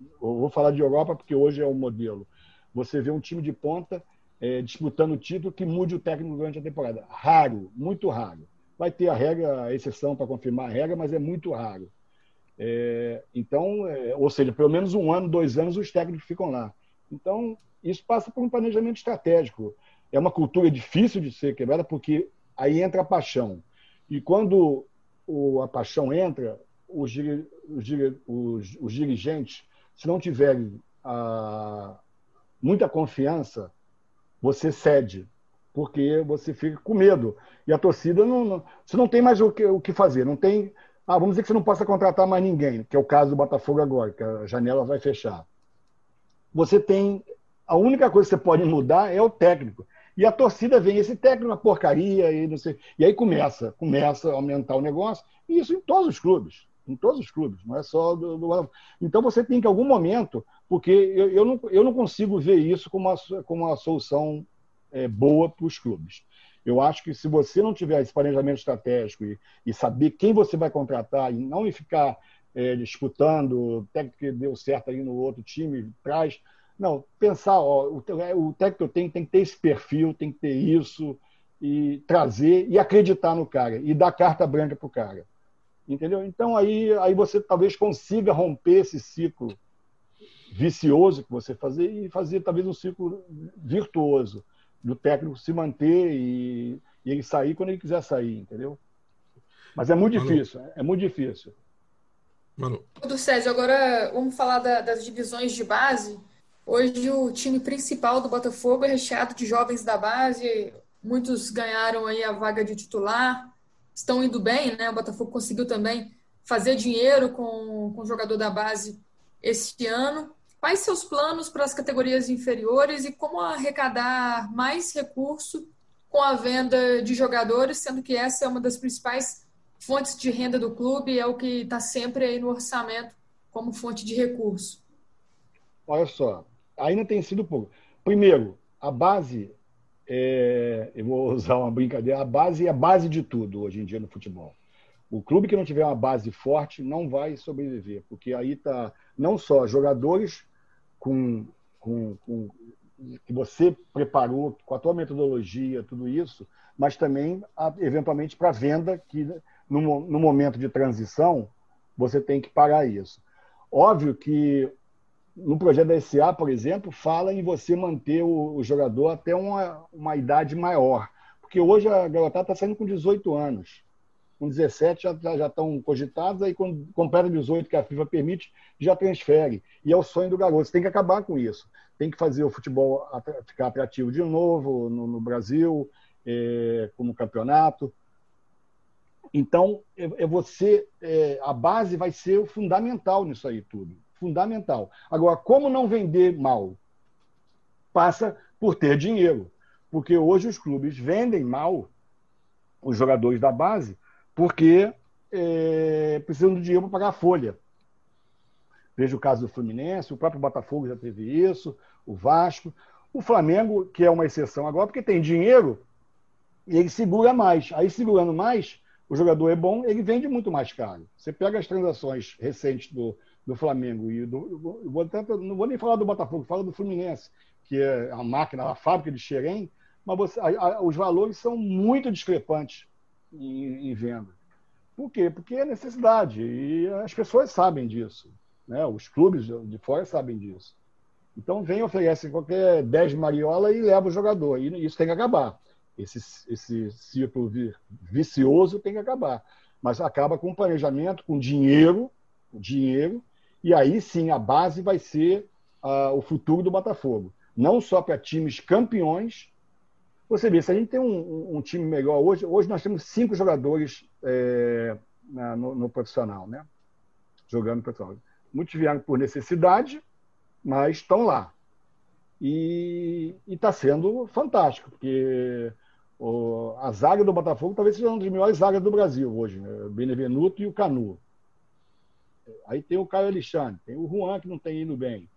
Eu vou falar de Europa porque hoje é o modelo. Você vê um time de ponta é, disputando o título que mude o técnico durante a temporada. Raro, muito raro. Vai ter a regra, a exceção para confirmar a regra, mas é muito raro. É, então, é, ou seja, pelo menos um ano, dois anos, os técnicos ficam lá. Então, isso passa por um planejamento estratégico. É uma cultura difícil de ser quebrada, porque aí entra a paixão. E quando o, a paixão entra, os, os, os, os dirigentes, se não tiverem a, muita confiança, você cede, porque você fica com medo. E a torcida não, não você não tem mais o que, o que fazer, não tem. Ah, vamos dizer que você não possa contratar mais ninguém, que é o caso do Botafogo agora, que a janela vai fechar. Você tem a única coisa que você pode mudar é o técnico. E a torcida vem, esse técnico é porcaria, e não sei. E aí começa, começa a aumentar o negócio, e isso em todos os clubes, em todos os clubes, não é só do. do... Então você tem que, em algum momento, porque eu, eu, não, eu não consigo ver isso como uma, como uma solução é, boa para os clubes. Eu acho que se você não tiver esse planejamento estratégico e, e saber quem você vai contratar e não ficar é, disputando, técnico que deu certo aí no outro time traz. Não, pensar, ó, o, o técnico tem, tem que ter esse perfil, tem que ter isso, e trazer e acreditar no cara, e dar carta branca para o cara. Entendeu? Então aí, aí você talvez consiga romper esse ciclo vicioso que você fazer e fazer talvez um ciclo virtuoso do técnico se manter e, e ele sair quando ele quiser sair, entendeu? Mas é muito difícil, é muito difícil. Manu. Do César, agora vamos falar da, das divisões de base. Hoje o time principal do Botafogo é recheado de jovens da base. Muitos ganharam aí a vaga de titular. Estão indo bem, né? O Botafogo conseguiu também fazer dinheiro com, com o jogador da base este ano. Quais seus planos para as categorias inferiores e como arrecadar mais recurso com a venda de jogadores, sendo que essa é uma das principais fontes de renda do clube é o que está sempre aí no orçamento como fonte de recurso? Olha só, ainda tem sido pouco. Primeiro, a base, é, eu vou usar uma brincadeira, a base é a base de tudo hoje em dia no futebol. O clube que não tiver uma base forte não vai sobreviver, porque aí está não só jogadores com, com, com, que você preparou com a tua metodologia, tudo isso, mas também, eventualmente, para venda, que no, no momento de transição, você tem que pagar isso. Óbvio que no projeto da SA, por exemplo, fala em você manter o, o jogador até uma, uma idade maior. Porque hoje a garotada está saindo com 18 anos. Com 17 já, já estão cogitados, aí quando completa 18, que a FIFA permite, já transfere. E é o sonho do garoto. Você tem que acabar com isso. Tem que fazer o futebol ficar atrativo de novo no, no Brasil, é, como campeonato. Então, é, é você, é, a base vai ser o fundamental nisso aí tudo. Fundamental. Agora, como não vender mal? Passa por ter dinheiro. Porque hoje os clubes vendem mal os jogadores da base porque é, precisam de dinheiro para pagar a folha. Veja o caso do Fluminense, o próprio Botafogo já teve isso, o Vasco. O Flamengo, que é uma exceção agora, porque tem dinheiro e ele segura mais. Aí, segurando mais, o jogador é bom, ele vende muito mais caro. Você pega as transações recentes do, do Flamengo e do. Vou não vou nem falar do Botafogo, falo do Fluminense, que é a máquina, a fábrica de Xerém, mas você, a, a, os valores são muito discrepantes em, em, venda. Por quê? Porque é necessidade. E as pessoas sabem disso. Né? Os clubes de fora sabem disso. Então vem, oferece qualquer 10 mariola e leva o jogador. E isso tem que acabar esse, esse ciclo vicioso tem que acabar. Mas acaba com planejamento, com dinheiro, dinheiro, e aí sim a base vai ser uh, o futuro do Botafogo. Não só para times campeões. Você vê, se a gente tem um, um time melhor hoje, hoje nós temos cinco jogadores é, na, no, no, profissional, né? Jogando profissional. Muitos vieram por necessidade, mas estão lá. E está sendo fantástico, porque o, a zaga do Botafogo talvez seja uma das melhores zagas do Brasil hoje, né? Benevenuto e o Canu. Aí tem o Caio Alexandre, tem o Juan que não tem indo bem.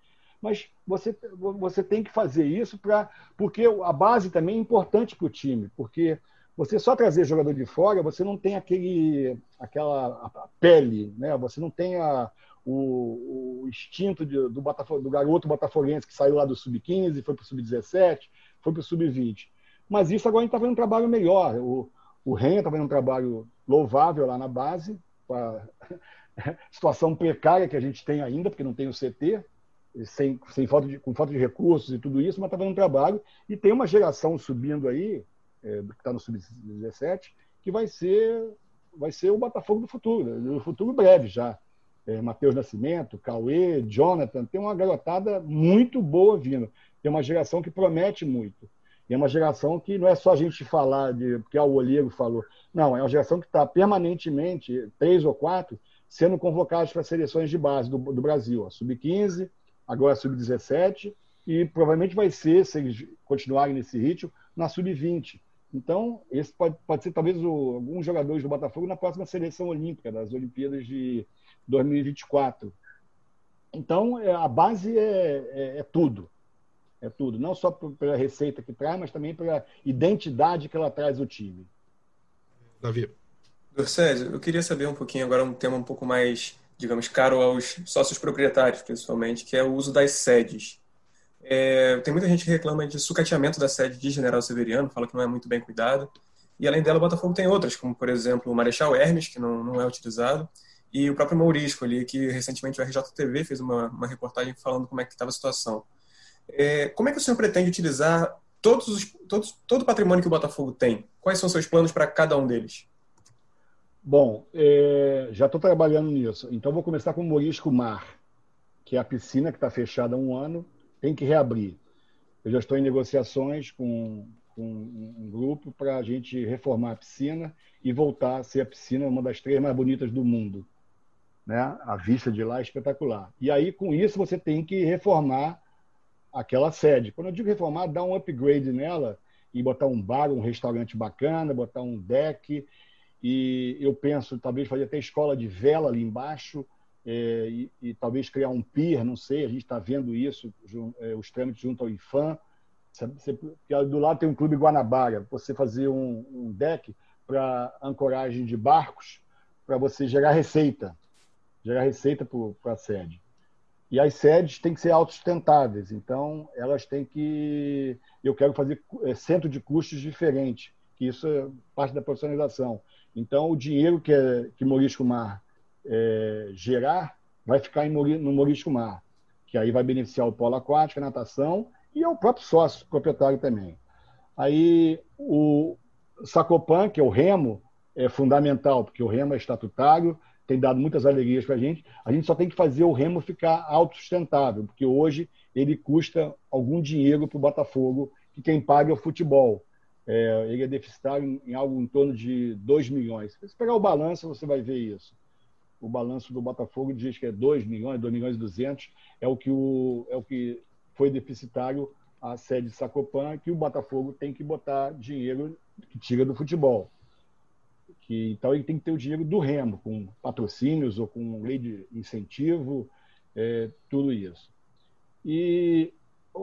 Mas você, você tem que fazer isso para. Porque a base também é importante para o time, porque você só trazer jogador de fora, você não tem aquele, aquela pele, né? você não tem a, o, o instinto de, do, do garoto botafoguense que saiu lá do sub-15, foi para o sub-17, foi para o sub-20 mas isso agora a gente está fazendo um trabalho melhor. O, o está fazendo um trabalho louvável lá na base, com a situação precária que a gente tem ainda, porque não tem o CT, sem, sem falta de, com falta de recursos e tudo isso, mas está um trabalho. E tem uma geração subindo aí, é, que está no Sub-17, que vai ser, vai ser o Botafogo do futuro, no futuro breve já. É, Matheus Nascimento, Cauê, Jonathan, tem uma garotada muito boa vindo. Tem uma geração que promete muito. E é uma geração que não é só a gente falar de porque o Olheiro falou. Não, é uma geração que está permanentemente, três ou quatro, sendo convocados para seleções de base do, do Brasil. A Sub-15, agora a Sub-17 e provavelmente vai ser, se eles continuarem nesse ritmo, na sub-20. Então, esse pode, pode ser talvez alguns jogadores do Botafogo na próxima seleção olímpica, das Olimpíadas de 2024. Então, é, a base é, é, é tudo. É tudo. Não só pela receita que traz, mas também pela identidade que ela traz ao time. Davi. Dorcésio, eu queria saber um pouquinho agora um tema um pouco mais, digamos, caro aos sócios proprietários, principalmente, que é o uso das sedes. É, tem muita gente que reclama de sucateamento da sede de General Severiano, fala que não é muito bem cuidada. E além dela, o Botafogo tem outras, como por exemplo o Marechal Hermes, que não, não é utilizado, e o próprio Maurício ali, que recentemente o RJTV fez uma, uma reportagem falando como é que estava a situação. É, como é que o senhor pretende utilizar todos os, todos, todo o patrimônio que o Botafogo tem? Quais são seus planos para cada um deles? Bom, é, já estou trabalhando nisso. Então vou começar com o Morisco Mar, que é a piscina que está fechada há um ano, tem que reabrir. Eu já estou em negociações com, com um grupo para a gente reformar a piscina e voltar a ser a piscina uma das três mais bonitas do mundo. Né? A vista de lá é espetacular. E aí, com isso, você tem que reformar aquela sede. Quando eu digo reformar, dar um upgrade nela e botar um bar, um restaurante bacana, botar um deck. E eu penso, talvez, fazer até escola de vela ali embaixo, é, e, e, talvez criar um pier, não sei, a gente está vendo isso, é, os trâmites junto ao IFAM. Você, do lado tem um clube Guanabara, você fazer um, um deck para ancoragem de barcos, para você gerar receita, gerar receita para a sede. E as sedes têm que ser autossustentáveis, então elas têm que. Eu quero fazer é, centro de custos diferente, que isso é parte da profissionalização. Então, o dinheiro que, é, que Morisco Mar é, gerar vai ficar no Morisco Mar, que aí vai beneficiar o polo aquático, a natação e o próprio sócio proprietário também. Aí o Sacopan, que é o remo, é fundamental, porque o remo é estatutário, tem dado muitas alegrias para a gente. A gente só tem que fazer o remo ficar autossustentável, porque hoje ele custa algum dinheiro para o Botafogo, que quem paga é o futebol. É, ele é deficitário em, em algo em torno de 2 milhões. Se pegar o balanço, você vai ver isso o balanço do Botafogo diz que é 2 milhões, 2 milhões e 200, é o que, o, é o que foi deficitário a sede de Sacopan, que o Botafogo tem que botar dinheiro que tira do futebol. Que, então ele tem que ter o dinheiro do remo, com patrocínios ou com lei de incentivo, é, tudo isso. E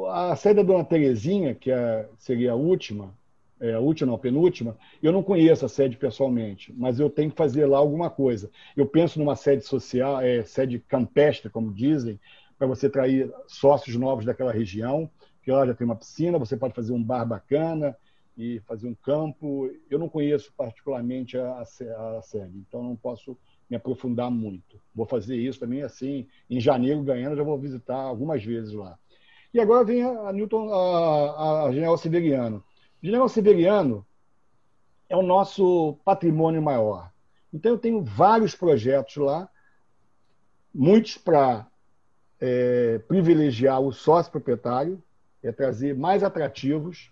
a sede da Dona Terezinha, que é, seria a última, é, a última, não, penúltima, eu não conheço a sede pessoalmente, mas eu tenho que fazer lá alguma coisa. Eu penso numa sede social, é, sede campestre, como dizem, para você atrair sócios novos daquela região, que lá já tem uma piscina, você pode fazer um bar bacana e fazer um campo. Eu não conheço particularmente a, a, a sede, então não posso me aprofundar muito. Vou fazer isso também assim, em janeiro, ganhando, já vou visitar algumas vezes lá. E agora vem a, a Newton, a, a General Siberiano. General Siberiano é o nosso patrimônio maior. Então, eu tenho vários projetos lá, muitos para é, privilegiar o sócio proprietário, é trazer mais atrativos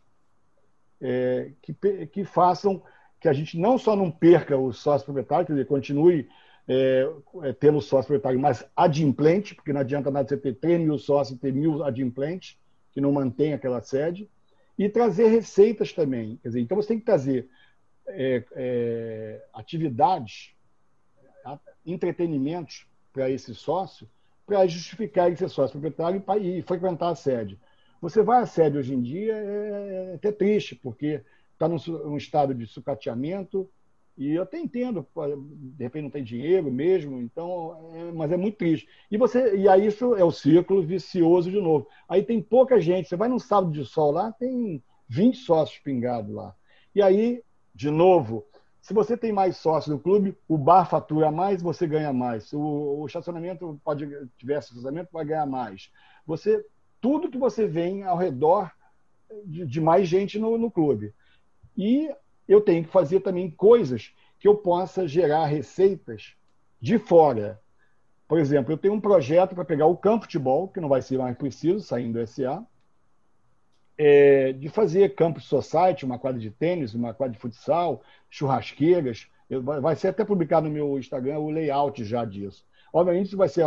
é, que, que façam que a gente não só não perca o sócio proprietário, quer dizer, continue é, é tendo o sócio proprietário mais adimplente, porque não adianta nada você ter 3 mil sócios e ter mil adimplentes, que não mantém aquela sede, e trazer receitas também. Dizer, então você tem que trazer é, é, atividades, entretenimentos para esse sócio, para justificar ele ser sócio proprietário e, e frequentar a sede. Você vai à sede hoje em dia, é, é até triste, porque está num, num estado de sucateamento, e eu até entendo, de repente não tem dinheiro mesmo, então, é, mas é muito triste. E você, e aí isso é o círculo vicioso de novo. Aí tem pouca gente, você vai num sábado de sol lá, tem 20 sócios pingados lá. E aí, de novo, se você tem mais sócios no clube, o bar fatura mais, você ganha mais. O, o estacionamento pode tiver estacionamento, vai ganhar mais. Você tudo que você vem ao redor de, de mais gente no, no clube. E eu tenho que fazer também coisas que eu possa gerar receitas de fora. Por exemplo, eu tenho um projeto para pegar o campo de futebol, que não vai ser mais preciso, saindo do SA, é, de fazer campo society, uma quadra de tênis, uma quadra de futsal, churrasqueiras. Vai ser até publicado no meu Instagram o layout já disso. Obviamente, isso vai ser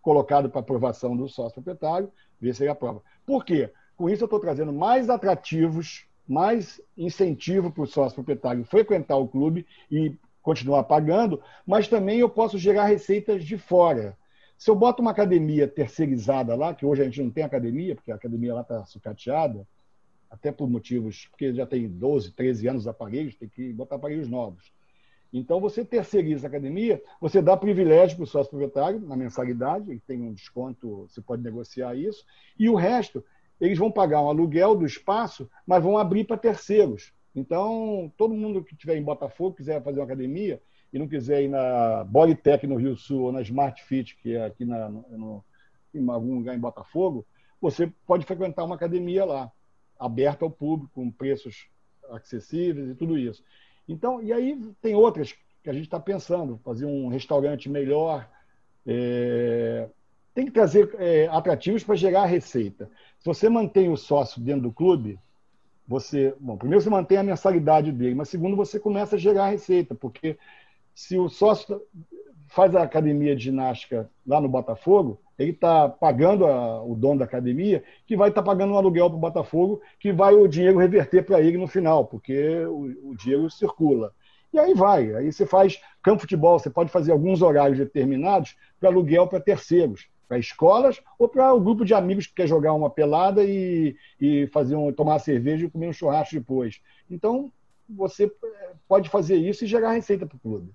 colocado para aprovação do sócio proprietário, ver se ele aprova. Por quê? Com isso, eu estou trazendo mais atrativos, mais incentivo para o sócio proprietário frequentar o clube e continuar pagando, mas também eu posso gerar receitas de fora. Se eu boto uma academia terceirizada lá, que hoje a gente não tem academia, porque a academia lá está sucateada, até por motivos, porque já tem 12, 13 anos os aparelhos, tem que botar aparelhos novos. Então, você terceiriza a academia, você dá privilégio para o sócio proprietário na mensalidade, ele tem um desconto, você pode negociar isso, e o resto, eles vão pagar um aluguel do espaço, mas vão abrir para terceiros. Então, todo mundo que estiver em Botafogo, quiser fazer uma academia e não quiser ir na Bodytech no Rio Sul ou na Smart Fit, que é aqui na, no, em algum lugar em Botafogo, você pode frequentar uma academia lá, aberta ao público, com preços acessíveis e tudo isso. Então, e aí tem outras que a gente está pensando, fazer um restaurante melhor, é, tem que trazer é, atrativos para gerar receita. Se você mantém o sócio dentro do clube, você, bom, primeiro você mantém a mensalidade dele, mas segundo você começa a gerar receita, porque se o sócio faz a academia de ginástica lá no Botafogo, ele está pagando a, o dono da academia, que vai estar tá pagando um aluguel para o Botafogo, que vai o dinheiro reverter para ele no final, porque o, o, dinheiro circula. E aí vai. Aí você faz campo futebol, você pode fazer alguns horários determinados para aluguel para terceiros para escolas ou para o grupo de amigos que quer jogar uma pelada e, e fazer um, tomar uma cerveja e comer um churrasco depois. Então, você eh, pode fazer isso e gerar receita para o clube.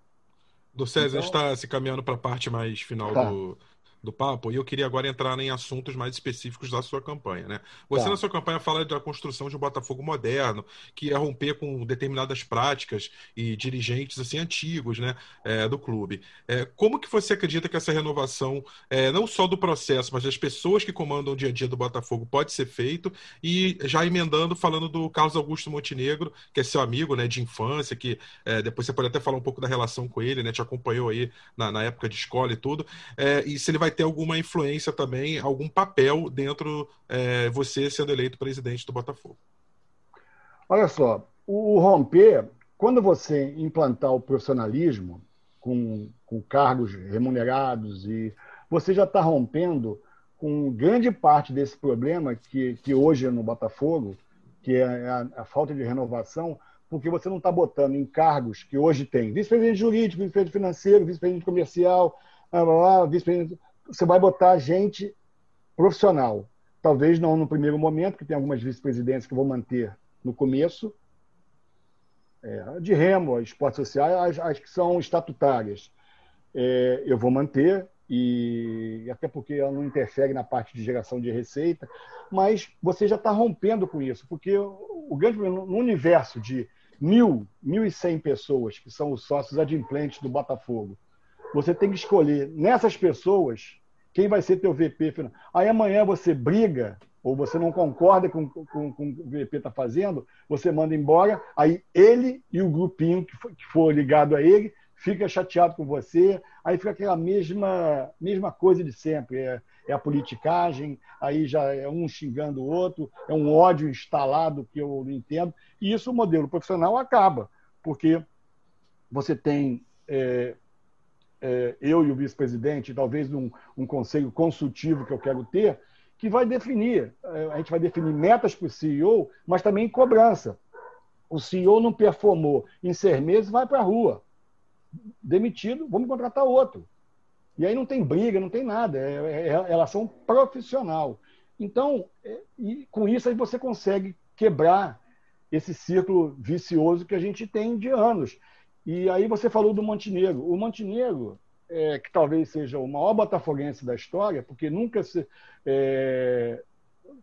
Do César, então, está se caminhando para a parte mais final tá. do, do papo, e eu queria agora entrar em assuntos mais específicos da sua campanha. Né? Você, tá. na sua campanha, fala da construção de um Botafogo moderno, que é romper com determinadas práticas e dirigentes assim antigos né, é, do clube. É, como que você acredita que essa renovação, é, não só do processo, mas das pessoas que comandam o dia a dia do Botafogo, pode ser feito? E já emendando, falando do Carlos Augusto Montenegro, que é seu amigo né, de infância, que é, depois você pode até falar um pouco da relação com ele, né, te acompanhou aí na, na época de escola e tudo, é, e se ele vai ter alguma influência também, algum papel dentro é, você sendo eleito presidente do Botafogo. Olha só, o, romper, quando você implantar o profissionalismo com, com cargos remunerados e você já está rompendo com grande parte desse problema que, que hoje é no Botafogo, que é a, a falta de renovação, porque você não está botando em cargos que hoje tem vice-presidente jurídico, vice-presidente financeiro, vice-presidente comercial, vice-presidente você vai botar gente profissional. Talvez não no primeiro momento, que tem algumas vice-presidências que vou manter no começo. É, de remo, esportes sociais, as, as que são estatutárias, é, eu vou manter, e até porque ela não interfere na parte de geração de receita, mas você já está rompendo com isso, porque o, grande no universo de mil, mil e cem pessoas, que são os sócios adimplentes do Botafogo, você tem que escolher nessas pessoas quem vai ser teu VP final. Aí amanhã você briga ou você não concorda com, com, com o que o VP está fazendo, você manda embora, aí ele e o grupinho que for, que for ligado a ele fica chateado com você, aí fica aquela mesma, mesma coisa de sempre. É, é, a politicagem, aí já é um xingando o outro, é um ódio instalado que eu não entendo. E isso o modelo profissional acaba, porque você tem é, eu e o vice-presidente, talvez um, um conselho consultivo que eu quero ter, que vai definir, é, a gente vai definir metas para o CEO, mas também cobrança. O CEO não performou em seis meses, vai para a rua. Demitido, vamos contratar outro. E aí não tem briga, não tem nada, é, é, é relação profissional. Então, é, e com isso aí você consegue quebrar esse círculo vicioso que a gente tem de anos. E aí você falou do Montenegro. O Montenegro, é, que talvez seja o maior botafoguense da história, porque nunca se, é,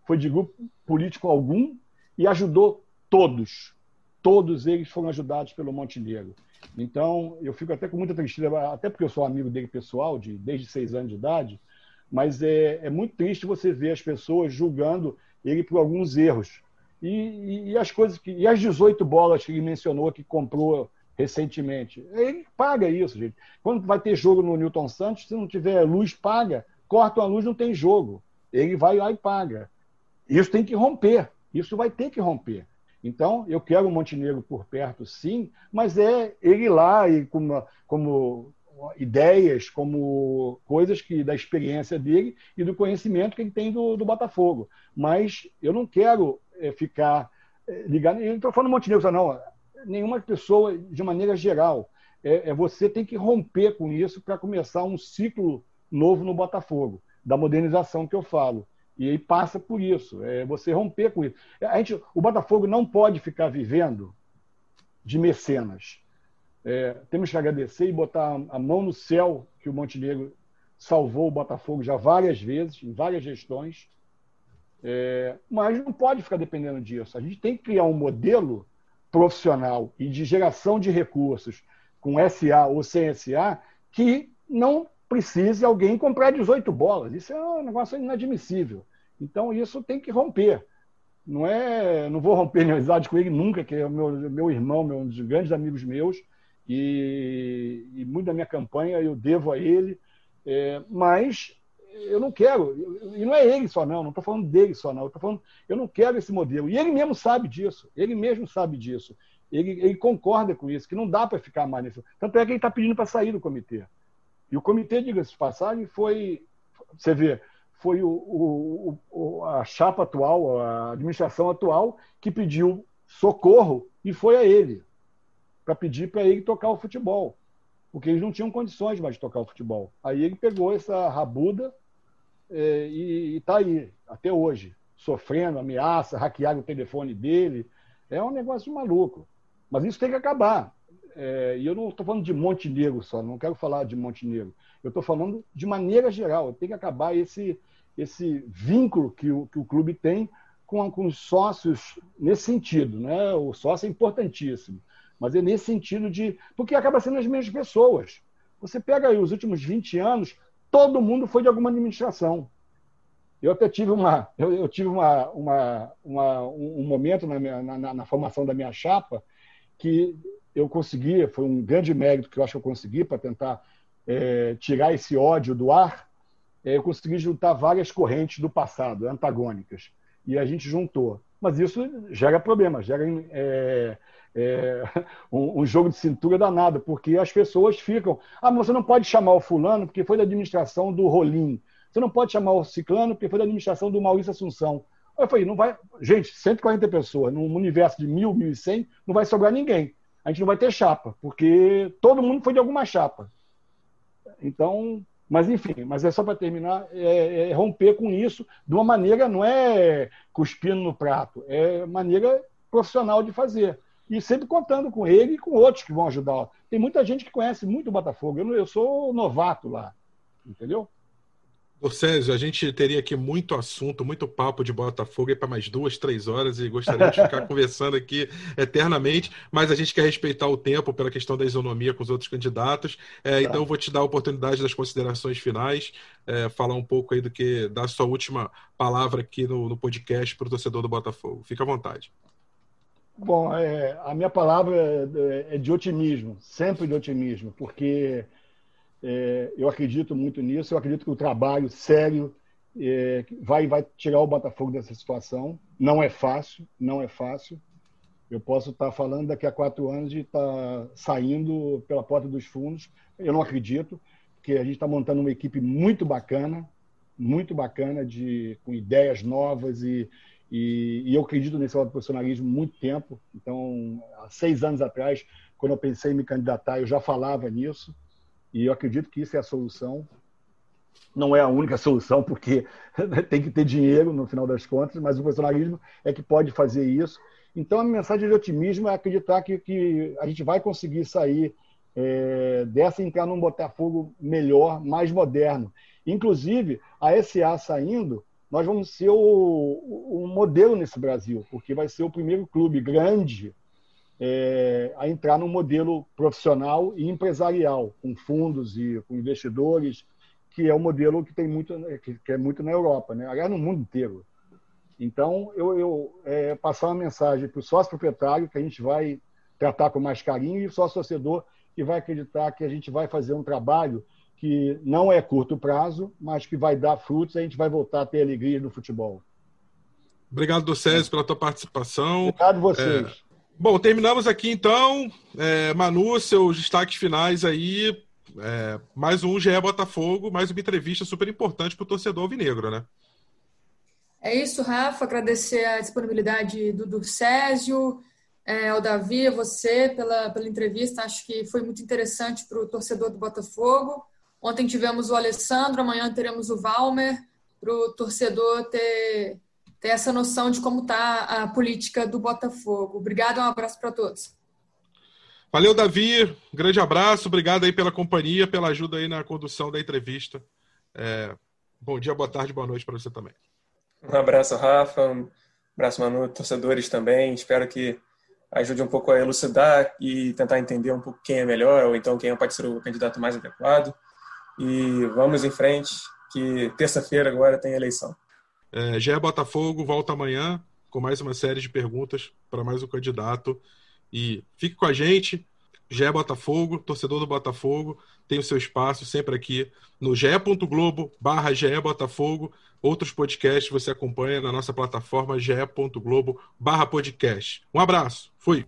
foi de grupo político algum e ajudou todos. Todos eles foram ajudados pelo Montenegro. Então, eu fico até com muita tristeza, até porque eu sou amigo dele pessoal, de, desde seis anos de idade, mas é, é muito triste você ver as pessoas julgando ele por alguns erros. E, e, e as coisas que. E as 18 bolas que ele mencionou que comprou recentemente. Ele paga isso, gente. Quando vai ter jogo no Newton Santos, se não tiver luz, paga. Corta a luz, não tem jogo. Ele vai lá e paga. Isso tem que romper. Isso vai ter que romper. Então, eu quero o Montenegro por perto, sim, mas é ele lá e como, como ideias, como coisas que da experiência dele e do conhecimento que ele tem do, do Botafogo. Mas eu não quero é, ficar é, ligado. Eu não estou falando Montenegro, não. Nenhuma pessoa, de maneira geral. É, é você tem que romper com isso para começar um ciclo novo no Botafogo, da modernização que eu falo. E aí passa por isso, é você romper com isso. A gente, o Botafogo não pode ficar vivendo de mecenas. É, temos que agradecer e botar a mão no céu que o Montenegro salvou o Botafogo já várias vezes, em várias gestões. É, mas não pode ficar dependendo disso. A gente tem que criar um modelo profissional e de geração de recursos com SA ou sem SA que não precise alguém comprar 18 bolas. Isso é um negócio inadmissível. Então, isso tem que romper. Não é, não vou romper amizade com ele nunca, que é meu, meu irmão, meu, um dos grandes amigos meus, e, e muito da minha campanha eu devo a ele. É, mas eu não quero, e não é ele só não, não estou falando dele só não, eu falando, eu não quero esse modelo. E ele mesmo sabe disso, ele mesmo sabe disso. Ele, ele concorda com isso, que não dá para ficar mais nisso. Tanto é que ele está pedindo para sair do comitê. E o comitê, diga-se de passagem, foi, você vê, foi o, o, o, a chapa atual, a administração atual, que pediu socorro e foi a ele, para pedir para ele tocar o futebol, porque eles não tinham condições mais de tocar o futebol. Aí ele pegou essa rabuda e está aí, até hoje, sofrendo, ameaça, hackear o telefone dele. É um negócio maluco. Mas isso tem que acabar. É, e eu não estou falando de Montenegro só, não quero falar de Montenegro. Eu estou falando de maneira geral. Tem que acabar esse, esse vínculo que o, que o clube tem com, com os sócios nesse sentido. Né? O sócio é importantíssimo, mas é nesse sentido de. Porque acaba sendo as mesmas pessoas. Você pega aí os últimos 20 anos, todo mundo foi de alguma administração. Eu até tive uma, eu, eu tive uma, uma, uma, um momento na, minha, na, na, formação da minha chapa que eu consegui, foi um grande mérito que eu acho que eu consegui para tentar é, tirar esse ódio do ar, é, eu consegui juntar várias correntes do passado, antagônicas, e a gente juntou. Mas isso gera problema, gera é, é, um, um, jogo de cintura danado, porque as pessoas ficam. Ah, mas você não pode chamar o fulano porque foi da administração do Rolim. Você não pode chamar o ciclano porque foi da administração do Maurício Assunção. Eu falei, não vai. Gente, 140 pessoas, num universo de 1.000, 1.100, não vai sobrar ninguém a gente não vai ter chapa, porque todo mundo foi de alguma chapa. Então, mas enfim, mas é só para terminar, é, é, romper com isso de uma maneira, não é cuspindo no prato, é maneira profissional de fazer. E sempre contando com ele e com outros que vão ajudar. Tem muita gente que conhece muito o Botafogo. Eu, eu sou novato lá, entendeu? Ô Césio, a gente teria aqui muito assunto, muito papo de Botafogo para mais duas, três horas e gostaria de ficar conversando aqui eternamente, mas a gente quer respeitar o tempo pela questão da isonomia com os outros candidatos. É, tá. Então, eu vou te dar a oportunidade das considerações finais, é, falar um pouco aí do que, dar sua última palavra aqui no, no podcast para o torcedor do Botafogo. Fica à vontade. Bom, é, a minha palavra é, é de otimismo, sempre de otimismo, porque é, eu acredito muito nisso. Eu acredito que o trabalho sério é, vai, vai tirar o Botafogo dessa situação. Não é fácil, não é fácil. Eu posso estar falando daqui a quatro anos de estar saindo pela porta dos fundos. Eu não acredito, porque a gente está montando uma equipe muito bacana, muito bacana, de, com ideias novas e, e, e eu acredito nesse lado do profissionalismo muito tempo. Então, há seis anos atrás, quando eu pensei em me candidatar, eu já falava nisso. E eu acredito que isso é a solução. Não é a única solução, porque tem que ter dinheiro no final das contas, mas o profissionalismo é que pode fazer isso. Então, a mensagem de otimismo é acreditar que, que a gente vai conseguir sair é, dessa e entrar num Botafogo melhor, mais moderno. Inclusive, a SA saindo, nós vamos ser o, o, modelo nesse Brasil, porque vai ser o primeiro clube grande é, a entrar num modelo profissional e empresarial, com fundos e com investidores, que é o modelo que tem muito, que, que, é muito na Europa, né? aliás, no mundo inteiro. Então, eu, eu é, passar uma mensagem para o sócio proprietário que a gente vai tratar com mais carinho e o sócio torcedor que vai acreditar que a gente vai fazer um trabalho que não é curto prazo, mas que vai dar frutos e a gente vai voltar a ter alegria no futebol. Obrigado, Docésio, pela tua participação. Obrigado a vocês. É... Bom, terminamos aqui então. É, Manu, seus destaques finais aí. é, mais um GE Botafogo, mais uma entrevista super importante para o torcedor alvinegro, né? É isso, Rafa. Agradecer a disponibilidade do Durcésio, é, ao Davi, a você pela, pela entrevista. Acho que foi muito interessante para o torcedor do Botafogo. Ontem tivemos o Alessandro, amanhã teremos o Valmer, para o torcedor ter, ter essa noção de como está a política do Botafogo. Obrigado, um abraço para todos. Valeu, Davi. Grande abraço. Obrigado aí pela companhia, pela ajuda aí na condução da entrevista. É, bom dia, boa tarde, boa noite para você também. Um abraço, Rafa. Um abraço, Manu, torcedores também. Espero que ajude um pouco a elucidar e tentar entender um pouco quem é melhor ou então quem pode ser o candidato mais adequado. E vamos em frente, que terça-feira agora tem eleição. É, Botafogo volta amanhã com mais uma série de perguntas para mais um candidato. E fique com a gente, Gé Botafogo, torcedor do Botafogo, tem o seu espaço sempre aqui no ge.globo barra Botafogo. Outros podcasts você acompanha na nossa plataforma ge.globo barra podcast. Um abraço, fui!